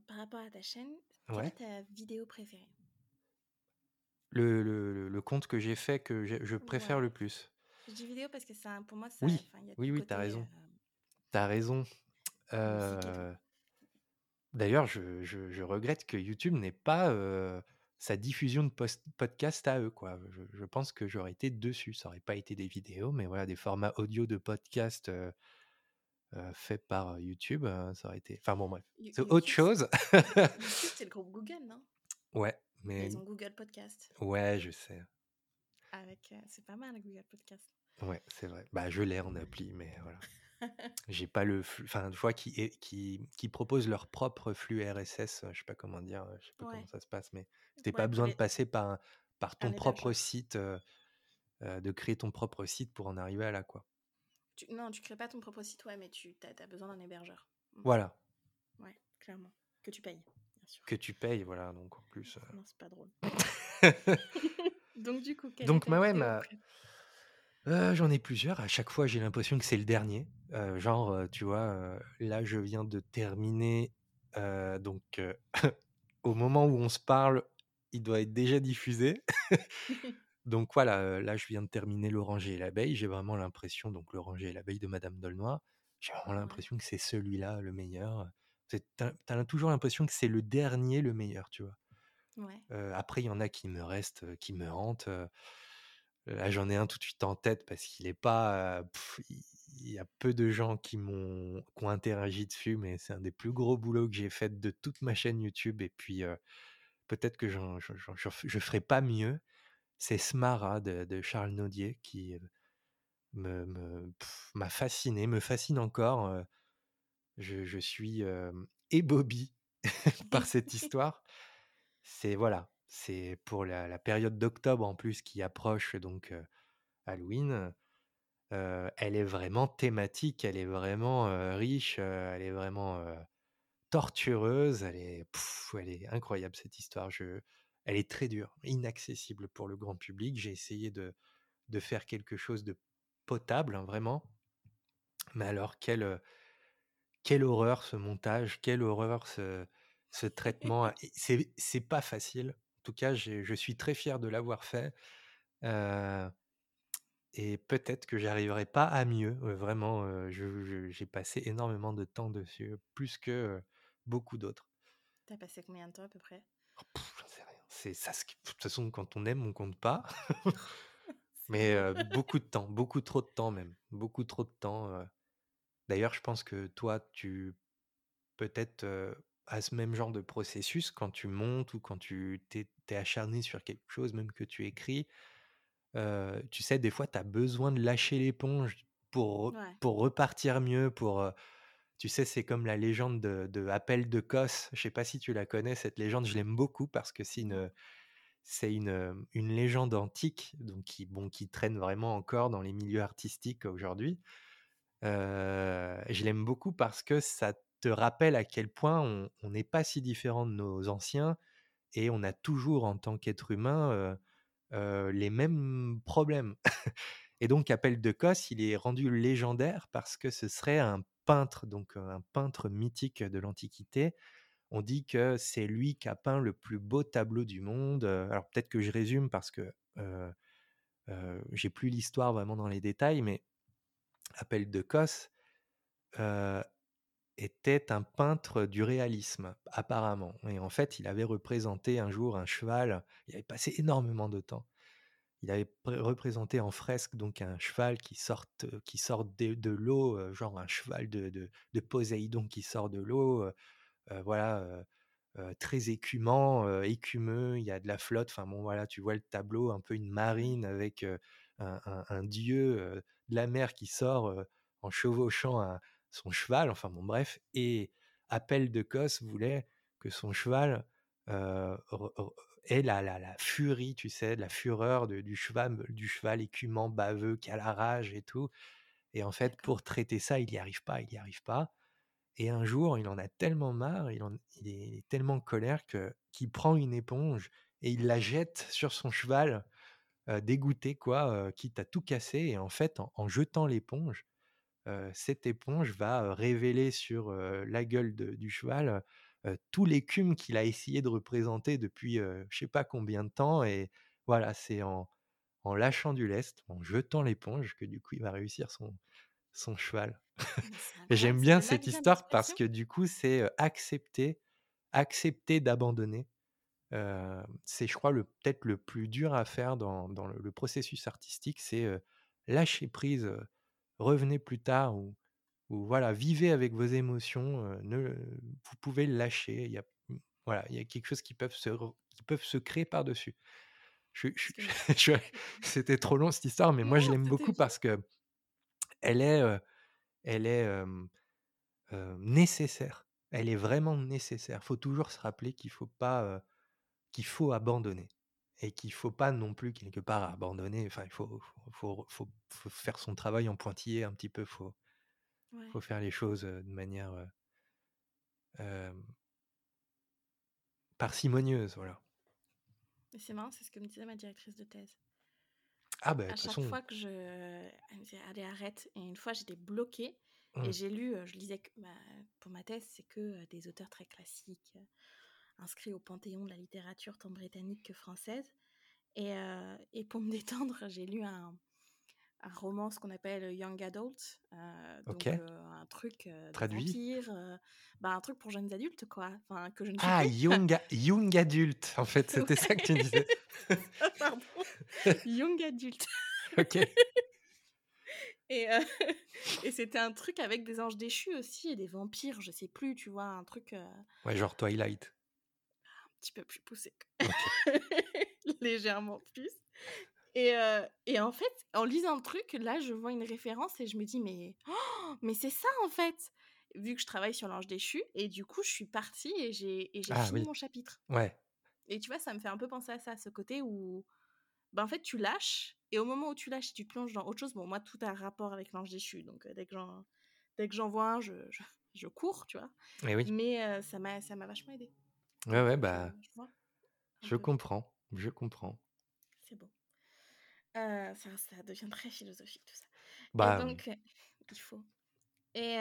par rapport à ta chaîne, quelle est ta vidéo préférée? Le, le, le, compte que j'ai fait que je préfère le plus. Je dis vidéo parce que ça, pour moi, ça. Oui, oui, oui, t'as raison. T'as raison. D'ailleurs, je, je, je, regrette que YouTube n'ait pas sa diffusion de podcast à eux. Quoi. Je, pense que j'aurais été dessus. Ça n'aurait pas été des vidéos, mais voilà, des formats audio de podcast faits par YouTube, ça aurait été. Enfin bon, bref. C'est autre chose. [LAUGHS] YouTube, c'est le groupe Google, non? Ouais, mais. Ils ont Google Podcast. Ouais, je sais. Avec, c'est pas mal Google Podcast. Ouais, c'est vrai. Bah, je l'ai en appli, mais voilà. [LAUGHS] J'ai pas le flux. Enfin, je vois qui, qui, qui proposent leur propre flux RSS. Je sais pas comment dire. Je sais pas comment ça se passe, mais t'as pas besoin de passer par, par ton propre site, de créer ton propre site pour en arriver à là, quoi. non, tu crées pas ton propre site, ouais, mais tu as, besoin d'un hébergeur. Mmh. Voilà. Ouais, clairement. Que tu payes. Que tu payes, voilà. Donc en plus. Non, c'est pas drôle. [LAUGHS] [LAUGHS] donc du coup, donc ma ouais, ma j'en ai plusieurs. À chaque fois, j'ai l'impression que c'est le dernier. genre, tu vois, là, je viens de terminer, donc [LAUGHS] au moment où on se parle, il doit être déjà diffusé. Donc voilà, là, je viens de terminer «L'oranger et l'abeille». J'ai vraiment l'impression donc «L'oranger et l'abeille» de Madame Dolnois, j'ai vraiment l'impression que c'est celui-là le meilleur. Tu as toujours l'impression que c'est le dernier le meilleur, tu vois? après, il y en a qui me restent, qui me hantent, Là, j'en ai un tout de suite en tête parce qu'il est pas. il y a peu de gens qui m'ont ont interagi dessus, mais c'est un des plus gros boulots que j'ai fait de toute ma chaîne YouTube. Et puis, peut-être que je ne ferai pas mieux. C'est Smara de, Charles Naudier qui me, m'a fasciné, me fascine encore. Je, je suis ébobie [LAUGHS] par cette [LAUGHS] histoire. C'est voilà, c'est pour la, période d'octobre en plus qui approche donc Halloween. elle est vraiment thématique, elle est vraiment riche, elle est vraiment tortureuse, elle est, elle est incroyable cette histoire. Je, elle est très dure, inaccessible pour le grand public. J'ai essayé de, de faire quelque chose de potable, hein, vraiment. Mais alors, quelle, quelle horreur ce montage, quelle horreur ce, ce traitement. C'est pas facile. En tout cas, je suis très fier de l'avoir fait. et peut-être que j'arriverai pas à mieux. vraiment, j'ai passé énormément de temps dessus, plus que beaucoup d'autres. T'as passé combien de temps à peu près? Oh, J'en sais rien. C'est ça. De toute façon, quand on aime, on compte pas. [LAUGHS] [LAUGHS] Mais beaucoup de temps, beaucoup trop de temps même, beaucoup trop de temps. D'ailleurs, je pense que toi, tu peut-être à ce même genre de processus quand tu montes ou quand tu t'es, acharné sur quelque chose, même que tu écris. tu sais, des fois, tu as besoin de lâcher l'éponge pour, pour repartir mieux, pour... tu sais, c'est comme la légende de, de Appel de Kos. Je sais pas si tu la connais, cette légende, je l'aime beaucoup parce que c'est une, c'est une, une légende antique, donc qui, bon, qui traîne vraiment encore dans les milieux artistiques aujourd'hui. Je l'aime beaucoup parce que ça te rappelle à quel point on n'est pas si différent de nos anciens et on a toujours en tant qu'être humain les mêmes problèmes. [LAUGHS] et donc Appel de Cos, il est rendu légendaire parce que ce serait un peintre, donc un peintre mythique de l'Antiquité. On dit que c'est lui qui a peint le plus beau tableau du monde. Alors peut-être que je résume parce que j'ai plus l'histoire vraiment dans les détails, mais Appel de Cos, était un peintre du réalisme, apparemment et en fait, il avait représenté un jour un cheval, il avait passé énormément de temps. Il avait pré représenté en fresque donc un cheval qui sorte, qui sort de l'eau, genre un cheval de de Poséidon qui sort de l'eau, voilà, très écumant, écumeux, il y a de la flotte, enfin bon voilà, tu vois le tableau, un peu une marine avec, un dieu, la mer qui sort, en chevauchant un son cheval, enfin bon bref et Appel de Kos voulait que son cheval, ait la la la furie, tu sais, la fureur de du cheval du cheval écumant, baveux, qui a la rage et tout et en fait, pour traiter ça, il y arrive pas, il y arrive pas et un jour, il en a tellement marre, il en il est tellement en colère que qu'il prend une éponge et il la jette sur son cheval, heu, dégoûté quoi, heu, quitte à tout casser et en fait, en en jetant l'éponge, heu, cette éponge va, révéler sur, la gueule de du cheval, tout l'écume qu'il a essayé de représenter depuis, je sais pas combien de temps et voilà, c'est en en lâchant du lest, en jetant l'éponge que du coup, il va réussir son son cheval [LAUGHS] incroyable, j'aime bien cette histoire parce l'expression? que du coup, c'est, accepter accepter d'abandonner. Heu, c'est je crois le peut-être le plus dur à faire dans dans le le processus artistique, c'est, lâcher prise, heu, revenez plus tard ou ou voilà, vivez avec vos émotions, ne vous pouvez le lâcher, il y a mmh, voilà, il y a quelque chose qui peuvent se qui peuvent se créer par-dessus. Je je Parce que je [LAUGHS] c'était trop long cette histoire, mais moi je l'aime beaucoup parce qu'elle est, heu, elle est, hem, heu, nécessaire. Elle est vraiment nécessaire. Faut toujours se rappeler qu'il faut pas, qu'il faut abandonner et qu'il faut pas non plus quelque part abandonner, enfin il faut faut faut faut faut faire son travail en pointillé un petit peu, faut faut faire les choses, de manière, parcimonieuse, voilà. C'est marrant, c'est ce que me disait ma directrice de thèse. Ah bah, À chaque façon fois que je elle me disait: «Allez arrête» et une fois j'étais bloquée et Mmh. j'ai lu, je lisais que bah, pour ma thèse, c'est que, des auteurs très classiques, heu, inscrits au panthéon de la littérature tant britannique que française et heu et pour me [LAUGHS] détendre, j'ai lu un un roman, ce qu'on appelle young adult, heu, donc heu, un truc, Traduit? vampire, bah, un truc pour jeunes adultes quoi, enfin que je ne Ah young young adult en fait, [LAUGHS] Ouais, c'était ça que tu disais? [LAUGHS] pardon, young adult. OK. Et et c'était un truc avec des anges déchus aussi et des vampires, je sais plus, tu vois? Un truc, Ouais, genre Twilight. Petit peu plus poussé [LAUGHS] légèrement plus et et en fait, en lisant le truc, là, je vois une référence et je me dis: «Mais mais c'est ça, en fait!» vu que je travaille sur l'ange déchu et du coup, je suis partie et j'ai et Ah fini oui. mon chapitre Ouais. et tu vois, ça me fait un peu penser à ça, ce côté où, bah, en fait, tu lâches et au moment où tu lâches et tu te plonges dans autre chose bon, moi, tout a rapport avec l'ange déchu donc dès que j'en vois un, je je je cours, tu vois? Eh oui. Mais heu, ça m'a vachement aidée Ouais, ouais, bah je vois un je peu. comprends, je comprends. C'est beau. Heu, ça ça devient très philosophique tout ça et Bah oui. donc il faut et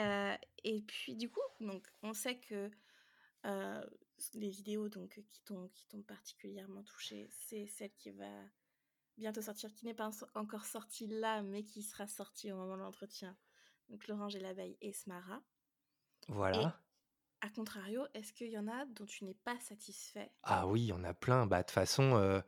et puis du coup, donc on sait que, les vidéos donc qui t'ont qui t'ont particulièrement touchée, c'est celle qui va bientôt sortir, qui n'est pas enso encore sortie là, mais qui sera sortie au moment de l'entretien, donc L'Orange et l'Abeille et Smara et Voilà. À contrario, est-ce qu'il y en a dont tu n'es pas satisfait? Ah oui, il y en a plein. Bah, de toute façon, heu,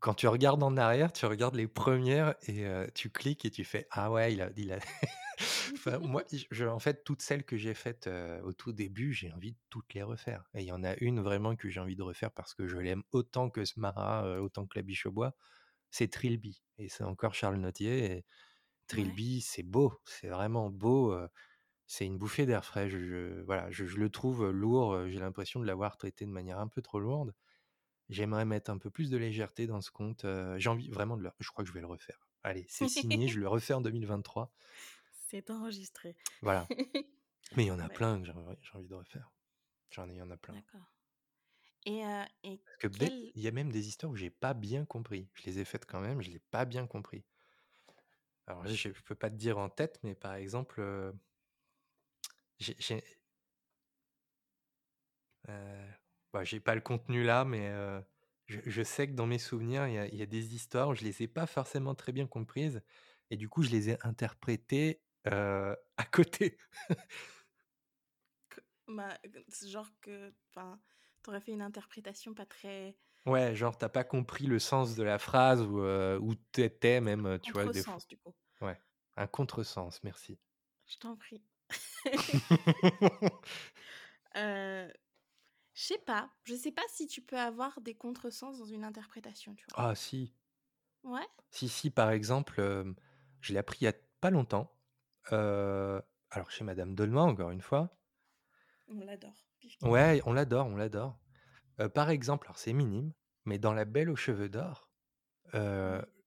quand tu regardes en arrière, tu regardes les 1res et heu, tu cliques et tu fais: «Ah ouais, il a il a» [LAUGHS] enfin moi, [LAUGHS] je en fait, toutes celles que j'ai faites, heu, au tout début, j'ai envie de toutes les refaire et il y en a une vraiment que j'ai envie de refaire parce que je l'aime autant que Smara, autant que La Biche au bois, c'est Trilby et c'est encore Charles Nodier et Ouais. Trilby, c'est beau, c'est vraiment beau, c'est une bouffée d'air frais. Je je voilà, je je le trouve lourd, heu, j'ai l'impression de l'avoir traité de manière un peu trop lourde. J'aimerais mettre un peu plus de légèreté dans ce conte, heu, j'ai envie vraiment de le je crois que je vais le refaire. Allez, c'est signé, je [LAUGHS] le refais en 2023. C'est enregistré. Voilà, [LAUGHS] mais il y en a Ouais. plein que j'ai env j'ai envie de refaire. J'en ai il y en a plein. D'accord et heu et Parce que quel il y a même des histoires où j'ai pas bien compris. Je les ai faites quand même, je l'ai pas bien compris. Alors je je peux pas te dire en tête, mais par exemple, j'ai heu, bah, j'ai pas le contenu là, mais heu, je je sais que dans mes souvenirs, il y a il y a des histoires où je les ai pas forcément très bien comprises et du coup, je les ai interprétées, heu, à côté. Bah, genre que, t'aurais fait une interprétation pas très Ouais, genre, t'as pas compris le sens de la phrase ou, où tu même, tu vois, contresens du coup. ouais, un contresens, merci. Je t'en prie. Heu, je sais pas, je sais pas si tu peux avoir des contresens dans une interprétation, tu vois? Ah si, Ouais? si, si, par exemple, hem, je l'ai appris il y a pas longtemps, heu, alors chez madame Dolma, encore une fois. On l'adore, Ouais, on l'adore, on l'adore. Par exemple, alors c'est minime, mais dans La Belle aux cheveux d'or,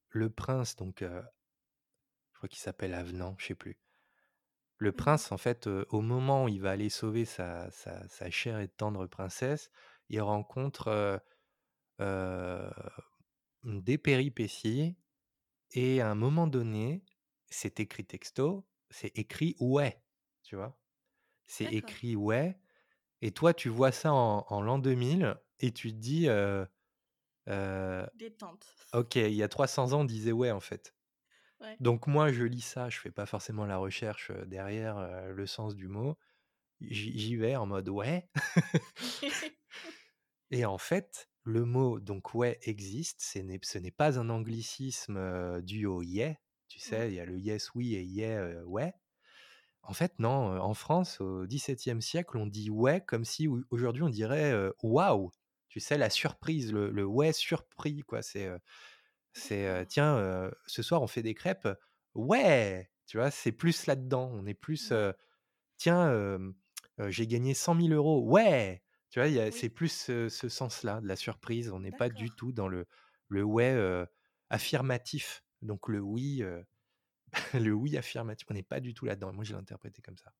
le prince donc, je crois qu'il s'appelle Avenant, je sais plus. Le prince, en fait, au moment où il va aller sauver sa sa sa chère et tendre princesse, il rencontre, des péripéties et à un moment donné, c'est écrit texto, c'est écrit «ouais», tu vois? C'est écrit «ouais» et toi, tu vois ça en en l'an 2000 et tu te dis, Détente. «OK, il y a 300 ans, on disait "ouais" en fait». Ouais. Donc moi, je lis ça, je fais pas forcément la recherche, derrière, le sens du mot. J'y vais en mode: «Ouais» [LAUGHS] [LAUGHS] et en fait, le mot donc «ouais» existe, ce n'est pas un anglicisme, dû au «yeah», tu Mmh. sais? Il y a le «yes, oui» et «yeah», «ouais». En fait, non, en France, au XVIIe siècle, on dit «ouais» comme si au aujourd'hui on dirait, «waouh», tu sais? La surprise, le le «ouais» surpris quoi, c'est, c'est. «Tiens, ce soir on fait des crêpes?» «Ouais!» tu vois? C'est plus là-dedans, on est plus, heu: «Tiens, j'ai gagné 100 000 €. Ouais!» tu vois? C'est plus ce ce sens-là, de la surprise. On n'est pas du tout dans le le «ouais», affirmatif, donc le «oui», [LAUGHS] le «oui» affirmatif, on n'est pas du tout là-dedans. Moi, je l'ai interprété comme ça.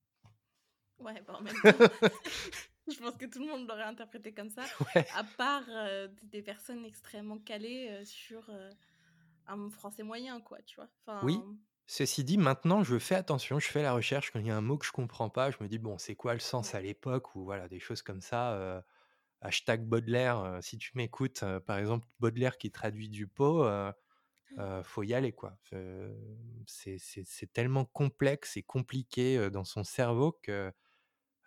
Ouais, en même temps, [LAUGHS] [LAUGHS] [LAUGHS] je pense que tout le monde l'aurait interprété comme ça, [LAUGHS] Ouais. à part, heu, d des personnes extrêmement calées, heu, sur, heu, un français moyen quoi, tu vois? Oui, ceci dit, maintenant, je fais attention, je fais la recherche quand il y a un mot que je comprends pas, je me dis: «Bon, c'est quoi le sens à l'époque?» ou voilà, des choses comme ça, hashtag Baudelaire, si tu m'écoutes, par exemple, Baudelaire qui traduit Dupont, heu heu, faut y aller, quoi. C'est c'est c'est tellement complexe et compliqué, dans son cerveau que,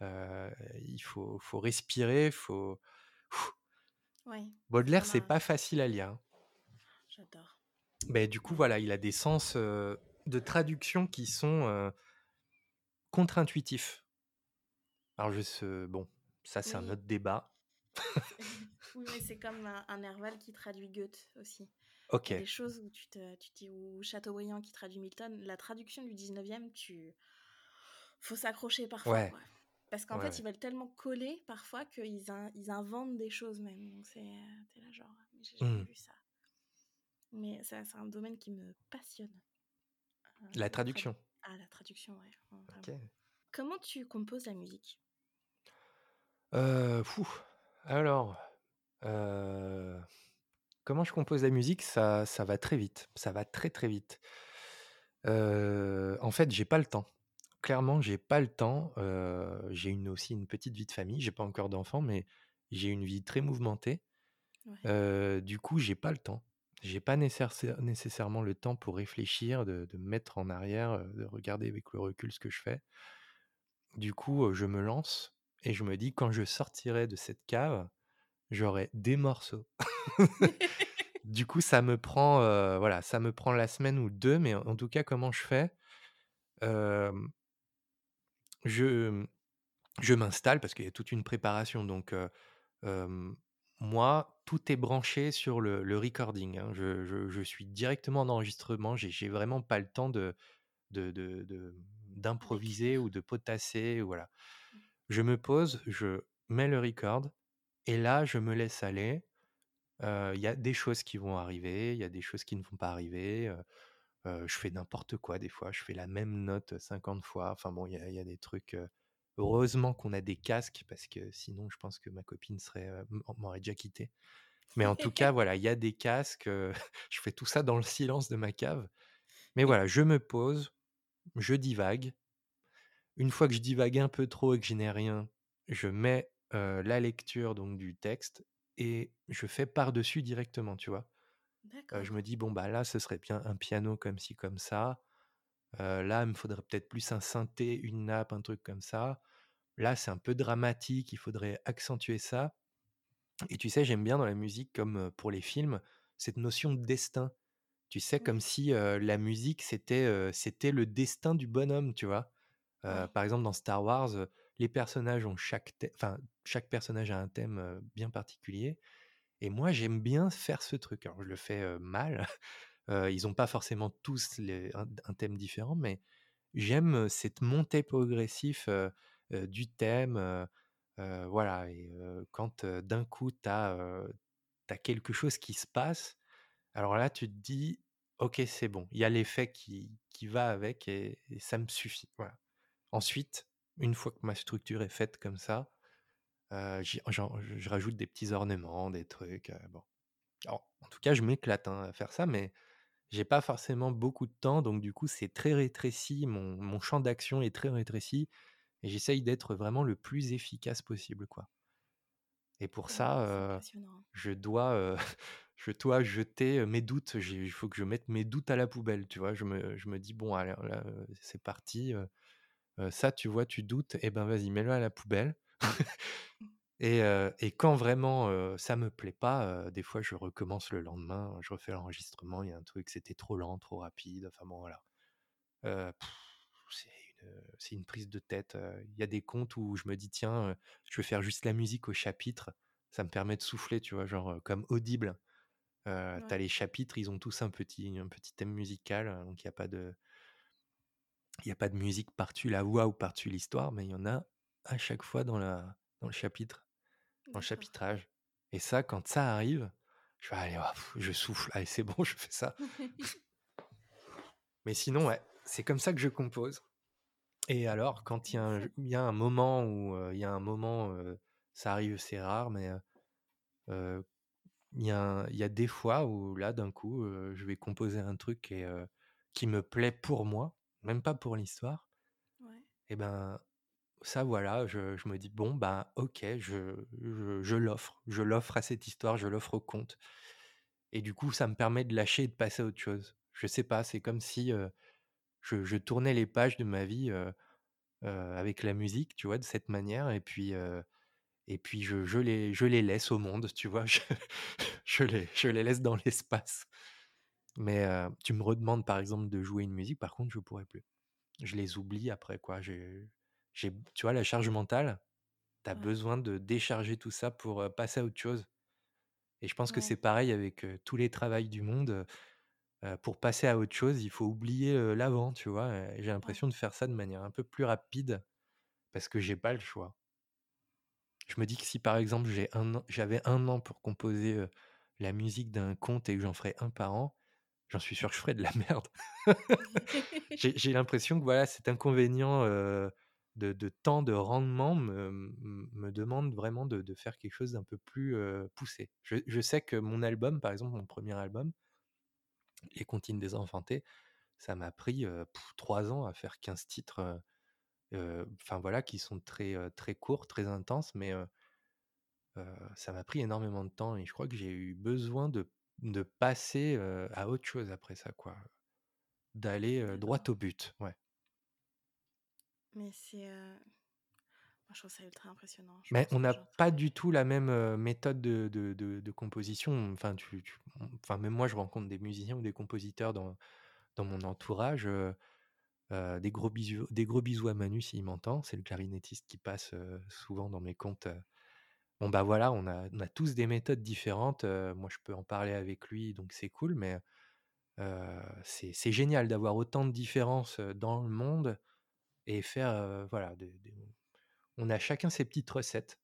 heu, il faut faut respirer, faut ça Baudelaire, c'est m'a pas facile à lire, hein. j'adore. Beh, du coup, voilà, il a des sens, heu, de traduction qui sont, heu, contre-intuitifs. Alors je bon, ça c'est un Oui, autre débat. [LAUGHS] oui, mais c'est comme un un Nerval qui traduit Goethe aussi. Il y a des OK, choses où tu te tu dis ou Chateaubriand qui traduit Milton, la traduction du 19e, tu faut s'accrocher parfois, ouais. Parce qu'en ouais, fait, ils veulent tellement coller parfois qu'ils in ils inventent des choses même. Donc c'est, tu là genre: «Mais j'ai jamais Mmh. vu ça». Mais c'est un domaine qui me passionne, heu, La la trad traduction. ah la traduction, ouais. Comment tu composes la musique? Heu, alors, comment je compose la musique? Ça ça va très vite, ça va très, très vite. En fait, j'ai pas le temps. Clairement, j'ai pas le temps, j'ai une aussi une petite vie de famille, j'ai pas encore d'enfant, mais j'ai une vie très mouvementée. Ouais. Du coup, j'ai pas le temps. J'ai pas nécessaire nécessairement le temps pour réfléchir, de de me mettre en arrière, de regarder avec le recul ce que je fais. Du coup, je me lance et je me dis: «Quand je sortirai de cette cave, j'aurai des morceaux». [LAUGHS] Du coup, ça me prend, voilà, ça me prend la semaine ou 2, mais en en tout cas, comment je fais? Je je m'installe parce qu'il y a toute une préparation donc heu Hem, moi, tout est branché sur le le recording, hein. Je je je suis directement en enregistrement. J'ai vraiment pas le temps de de de de d'improviser ou de potasser, voilà. Je me pose, je mets le record et là, je me laisse aller. Heu, il y a des choses qui vont arriver, il y a des choses qui ne vont pas arriver, je fais n'importe quoi des fois, je fais la même note 50 fois. Enfin bon, il y a il y a des trucs, heu heureusement qu'on a des casques parce que sinon je pense que ma copine serait, m'aurait déjà quitté. Mais en tout cas, voilà, il y a des casques, [LAUGHS] je fais tout ça dans le silence de ma cave. Mais voilà, je me pose, je divague. Une fois que je divague un peu trop et que je n'ai rien, je mets, la lecture donc du texte et je fais par-dessus directement, tu vois? Je me dis: «Bon, bah, là, ce serait bien un piano comme ci, comme ça. Là, il me faudrait peut-être plus un synthé, une nappe, un truc comme ça. là, c'est un peu dramatique, il faudrait accentuer ça. Et tu sais, j'aime bien dans la musique, comme pour les films, cette notion de destin. Tu sais, comme Oui, si la musique, c'était c'était le destin du bonhomme, tu vois? par exemple, dans Star Wars, les personnages ont chaque, enfin, chaque personnage a un thème bien particulier. Et moi, j'aime bien faire ce truc. Je le fais mal. [LAUGHS] ils n'ont pas forcément tous un, thème différent, mais j'aime cette montée progressive du thème. voilà, et quand d'un coup, tu as, quelque chose qui se passe, alors là, tu te dis, ok, c'est bon, il y a l'effet qui, qui va avec et, ça me suffit. Ensuite, une fois que ma structure est faite comme ça, euh, je rajoute des petits ornements, des trucs. bon. Alors, en tout cas, je m'éclate hein, à faire ça, mais j'ai pas forcément beaucoup de temps, donc du coup, c'est très rétréci. Mon, mon champ d'action est très rétréci, et j'essaye d'être vraiment le plus efficace possible, quoi. Et pour ouais, ça, euh, impressionnant. je dois, euh, [LAUGHS] je dois jeter mes doutes. Il faut que je mette mes doutes à la poubelle, tu vois. Je me, je me dis bon, allez, là, c'est parti. ça, tu vois, tu doutes, et eh ben vas-y, mets-le à la poubelle. [LAUGHS] Et, et, quand vraiment ça me plaît pas, des fois je recommence le lendemain, je refais l'enregistrement, il y a un truc, c'était trop lent, trop rapide, enfin bon voilà. c'est une, une, prise de tête. Il y a des comptes où je me dis tiens, je vais faire juste la musique au chapitre, ça me permet de souffler, tu vois, genre comme audible. Euh, T'as Ouais. les chapitres, ils ont tous un petit, un petit thème musical, donc il n'y a pas de, il y a pas de musique par-dessus la voix ou par-dessus l'histoire, mais il y en a à chaque fois dans la, dans le chapitre dans le chapitrage. Et ça, quand ça arrive, je vais aller, oh, je souffle, allez, c'est bon, [LAUGHS] je fais ça. [LAUGHS] Mais sinon, ouais, c'est comme ça que je compose. Et alors, quand il y, a un, y a un moment où il y a un moment, ça arrive, c'est rare, mais il y, a y a des fois où là, d'un coup, je vais composer un truc et, qui me plaît pour moi, même pas pour l'histoire. Ouais. Et ben, ça, voilà, je, me dis, bon, bah, ok, je, je, je l'offre. Je l'offre à cette histoire, je l'offre au compte. Et du coup, ça me permet de lâcher et de passer à autre chose. Je sais pas, c'est comme si je, je, tournais les pages de ma vie avec la musique, tu vois, de cette manière. Et puis, et puis je, je, les, je les laisse au monde, tu vois. [LAUGHS] Je, je, les, je les laisse dans l'espace. Mais tu me redemandes, par exemple, de jouer une musique, par contre, je pourrais plus. Je les oublie après, quoi. J'ai, j'ai, tu vois, la charge mentale, tu as Ouais. besoin de décharger tout ça pour passer à autre chose. Et je pense que c'est pareil avec tous les travails du monde. pour passer à autre chose, il faut oublier l'avant, tu vois. J'ai Ouais. l'impression de faire ça de manière un peu plus rapide parce que j'ai pas le choix. Je me dis que si par exemple j'ai un j'avais un an pour composer la musique d'un conte et que j'en ferais un par an, j'en suis sûr que je ferais de la [LAUGHS] merde. [LAUGHS] j'ai l'impression que voilà, cet inconvénient de, de, temps, de rendement me, me demande vraiment de, de, faire quelque chose d'un peu plus poussé. Je, je, sais que mon album, par exemple, mon premier album, Les Comptines des Enfantés, ça m'a pris trois ans à faire 15 titres, enfin voilà, qui sont très, très courts, très intenses, mais ça m'a pris énormément de temps et je crois que j'ai eu besoin de, de passer à autre chose après ça, quoi. D'aller droit au but, ouais. Mais c'est. Euh... Moi, je trouve ça ultra impressionnant. Je Mais pense on que n'a j'en pas du tout la même méthode de, de, de, de composition. Enfin, tu, tu, enfin, même moi, je rencontre des musiciens ou des compositeurs dans, dans mon entourage. Euh, des, gros bisous, des gros bisous à Manu s'il m'entend. C'est le clarinettiste qui passe euh, souvent dans mes comptes. Bon, bah voilà, on a, on a tous des méthodes différentes. Euh, moi, je peux en parler avec lui, donc c'est cool, mais c'est génial d'avoir autant de différences dans le monde et faire, voilà, de, de, on a chacun ses petites recettes.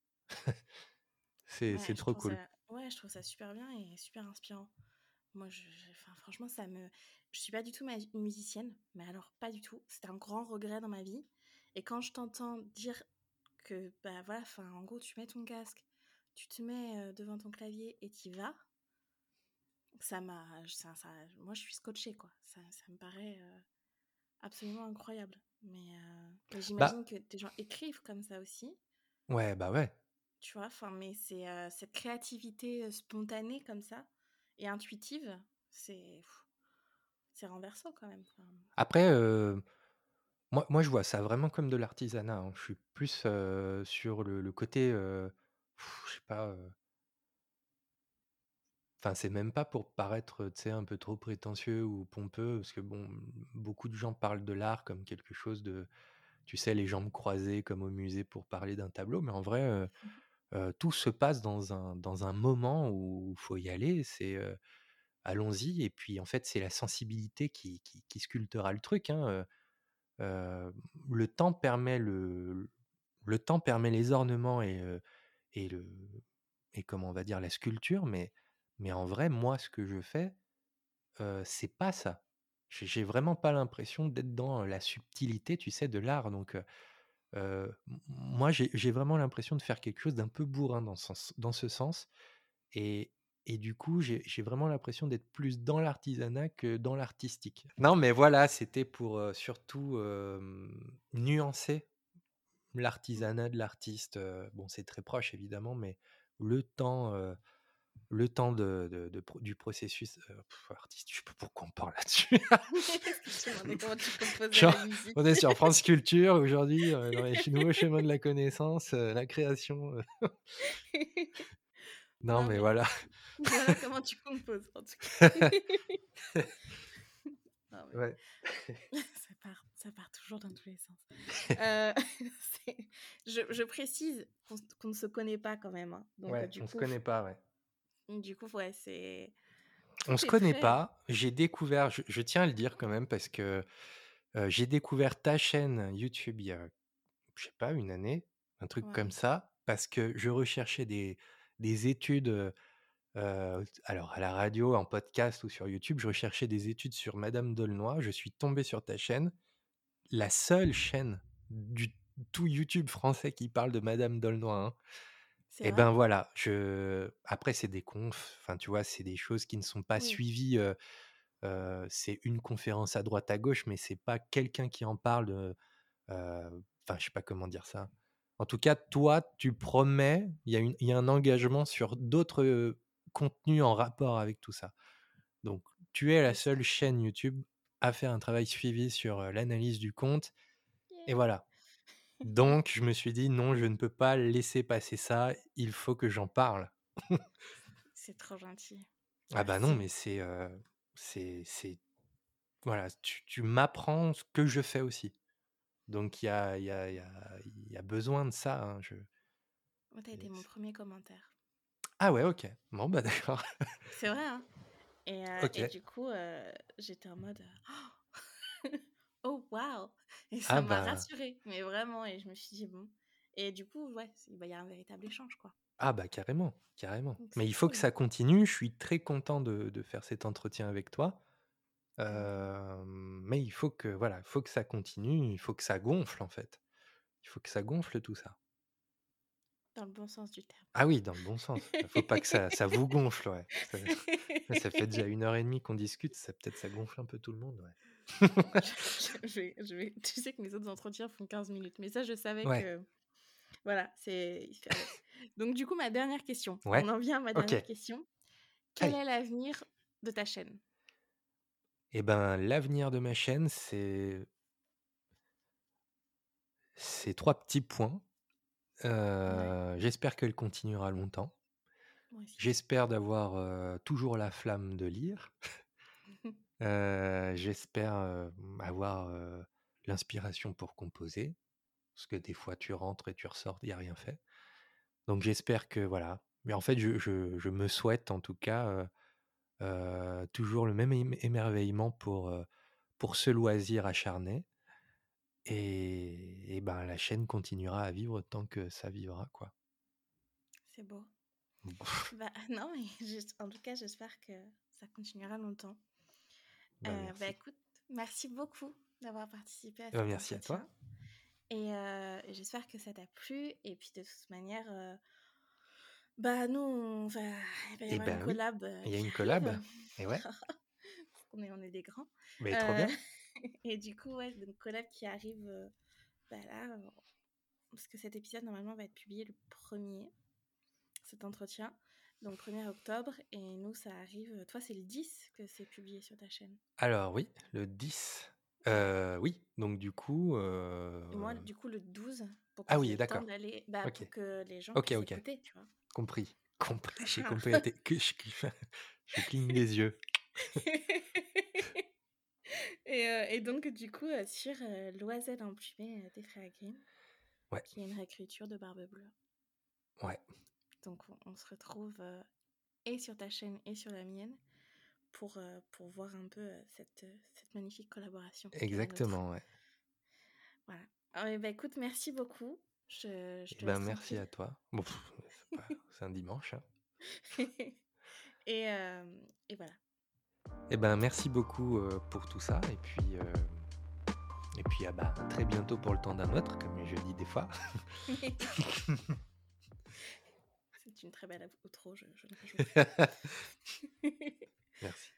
c'est Ouais, trop cool. ça... ouais, je trouve ça super bien et super inspirant. Moi, je, je... Enfin, franchement, ça me. Je suis pas du tout ma... musicienne, mais alors pas du tout. C'était un grand regret dans ma vie. Et quand je t'entends dire que, bah voilà, enfin, en gros, tu mets ton casque, tu te mets devant ton clavier et t'y vas, ça m'a. Ça, ça... Moi, je suis scotchée, quoi. Ça, ça me paraît euh, absolument incroyable. Mais, euh... mais j'imagine Bah, que des gens écrivent comme ça aussi. ouais, bah ouais. Tu vois, enfin, mais c'est euh, cette créativité spontanée comme ça et intuitive, c'est c'est renversant quand même. Enfin... Après, euh, Moi moi, je vois ça vraiment comme de l'artisanat, hein. Je suis plus, sur le le côté, je sais pas, Enfin, c'est même pas pour paraître, tu sais, un peu trop prétentieux ou pompeux, parce que bon, beaucoup de gens parlent de l'art comme quelque chose de, tu sais, les jambes croisées comme au musée pour parler d'un tableau, mais en vrai, heu Mmh heu, tout se passe dans un dans un moment où il faut y aller. C'est, heu, allons-y et puis, en fait, c'est la sensibilité qui qui qui sculptera le truc, hein, le temps permet le le temps permet les ornements et et le et comment on va dire? La sculpture, mais mais en vrai, moi, ce que je fais, c'est pas ça. J'ai vraiment pas l'impression d'être dans la subtilité, tu sais, de l'art donc moi, j'ai vraiment l'impression de faire quelque chose d'un peu bourrin dans ce sens dans ce sens et et du coup, j'ai vraiment l'impression d'être plus dans l'artisanat que dans l'artistique. Non, mais voilà, c'était pour, surtout, nuancer mh. l'artisanat de l'artiste, bon, c'est très proche évidemment, mais le temps, le temps de de de pro du processus, heu, artiste, je sais pas pourquoi on parle là-dessus. [LAUGHS] [LAUGHS] On est sur France Culture aujourd'hui, heu, dans les [LAUGHS] nouveaux chemins de la connaissance, heu, la création, heu non, mais mais voilà. voilà comment tu composes, en tout cas. Non, mais Ouais. ça part ça part toujours dans tous les sens. Je je précise qu'on ne se connaît pas quand même, hein, donc heu, Ouais, du on se coup connaît pas, ouais. Du coup, ouais, c'est On se connaît très pas. J'ai découvert, je je tiens à le dire quand même parce que, j'ai découvert ta chaîne YouTube il y a, je sais pas, une année, un truc comme ça, parce que je recherchais des des études, alors à la radio, en podcast ou sur YouTube, je recherchais des études sur Madame D'aulnoy. Je suis tombé sur ta chaîne, la seule chaîne du tout YouTube français qui parle de Madame D'aulnoy, hein. C'est Et vrai? ben voilà, je après c'est des confs, enfin tu vois, c'est des choses qui ne sont pas Oui, suivies, c'est une conférence à droite à gauche, mais c'est pas quelqu'un qui en parle, enfin je sais pas comment dire ça. En tout cas, toi, tu promets, il y a une il y a un engagement sur d'autres, contenus en rapport avec tout ça. Donc tu es la seule chaîne YouTube à faire un travail suivi sur, l'analyse du compte et Yeah. voilà. Donc je me suis dit: «Non, je ne peux pas laisser passer ça, il faut que j'en parle». [LAUGHS] C'est trop gentil. [LAUGHS] Ah bah non, mais c'est, heu, c'est c'est voilà, tu tu m'apprends ce que je fais aussi. Donc il y a y a y a il y a besoin de ça, hein, je Oh, tu été mon premier commentaire. ah ouais, OK. Bon, bah, [LAUGHS] d'accord. C'est vrai, hein? Et OK. du coup, heu, j'étais en mode, «Oh waouh!» [LAUGHS] et ça Ah m'a bah rassurée, mais vraiment et je me suis dit: «Bon» et du coup, ouais, c'est il y a un véritable échange, quoi. ah bah, carrément, carrément. Donc Mais il faut que ça continue. Je suis très content de de faire cet entretien avec toi. Même. Hem, mais il faut que voilà, il faut que ça continue, il faut que ça gonfle, en fait. Il faut que ça gonfle tout ça. Dans le bon sens du terme. Ah oui, dans le bon sens. Il faut pas que ça ça vous gonfle, ouais. Ça ça fait déjà [LAUGHS] une heure et demie qu'on discute, ça peut-être ça gonfle un peu tout le monde, ouais. Je [LAUGHS] je je vais je vais tu sais que mes autres entretiens font 15 minutes, mais ça, je savais Ouais, que voilà, c'est. Donc du coup, ma dernière question, on en vient à ma dernière question. Quel Allez. est l'avenir de ta chaîne? Et ben, l'avenir de ma chaîne, c'est c'est 3 petits points. Ouais, Heu, j'espère qu'elle continuera longtemps. J'espère d'avoir, heu, toujours la flamme de lire. J'espère, avoir, l'inspiration pour composer, parce que des fois tu rentres et tu ressors, il y a rien fait. Donc j'espère que voilà, mais en fait je je je me souhaite en tout cas, toujours le même ém émerveillement pour, pour ce loisir acharné et et ben, la chaîne continuera à vivre tant que ça vivra, quoi. C'est beau. Bah, [LAUGHS] non, mais en tout cas, j'espère que ça continuera longtemps. Bah, merci. écoute, merci beaucoup d'avoir participé à Bah, cet merci à toi. entretien et j'espère que ça t'a plu et puis de toute manière, heu, bah, nous, on va il va y Et avoir une ben, oui, collab, il y a une collab [LAUGHS] et ouais, [LAUGHS] qu'on est on est des grands. mais trop bien. [LAUGHS] et du coup, ouais, donc collab qui arrive, bah, là, parce que cet épisode normalement va être publié le premier cet entretien, donc premier octobre et nous ça arrive, toi c'est le 10 que c'est publié sur ta chaîne? Alors oui, le 10, Heu, oui, donc du coup, Et moi, du coup, le 12 pour Ah oui, d'accord. bah, OK. pour que les gens OK, puissent OK. écouter, tu vois? Compris, compris, j'ai compris que je [LAUGHS] je cligne des yeux. [LAUGHS] Et heu et donc du coup, heu, sur, heu, L'Oiselle emplumée, des frères Grimm, Ouais. qui est une réécriture de Barbe Bleue. Ouais. Donc on se retrouve, et sur ta chaîne et sur la mienne pour, voir un peu, cette, magnifique collaboration. Exactement, ouais. Voilà. Ah et bah, écoute, merci beaucoup. Je je Et te ben, laisse merci tranquille. à toi. Bon, [LAUGHS] c'est un dimanche, hein. [LAUGHS] Et voilà. Et ben, merci beaucoup, pour tout ça et puis, et puis, ah bah, à très bientôt pour le temps d'un autre, comme je dis des fois. [LAUGHS] Une très belle outro, je je ne rajoute. [LAUGHS] [LAUGHS] [LAUGHS] Merci.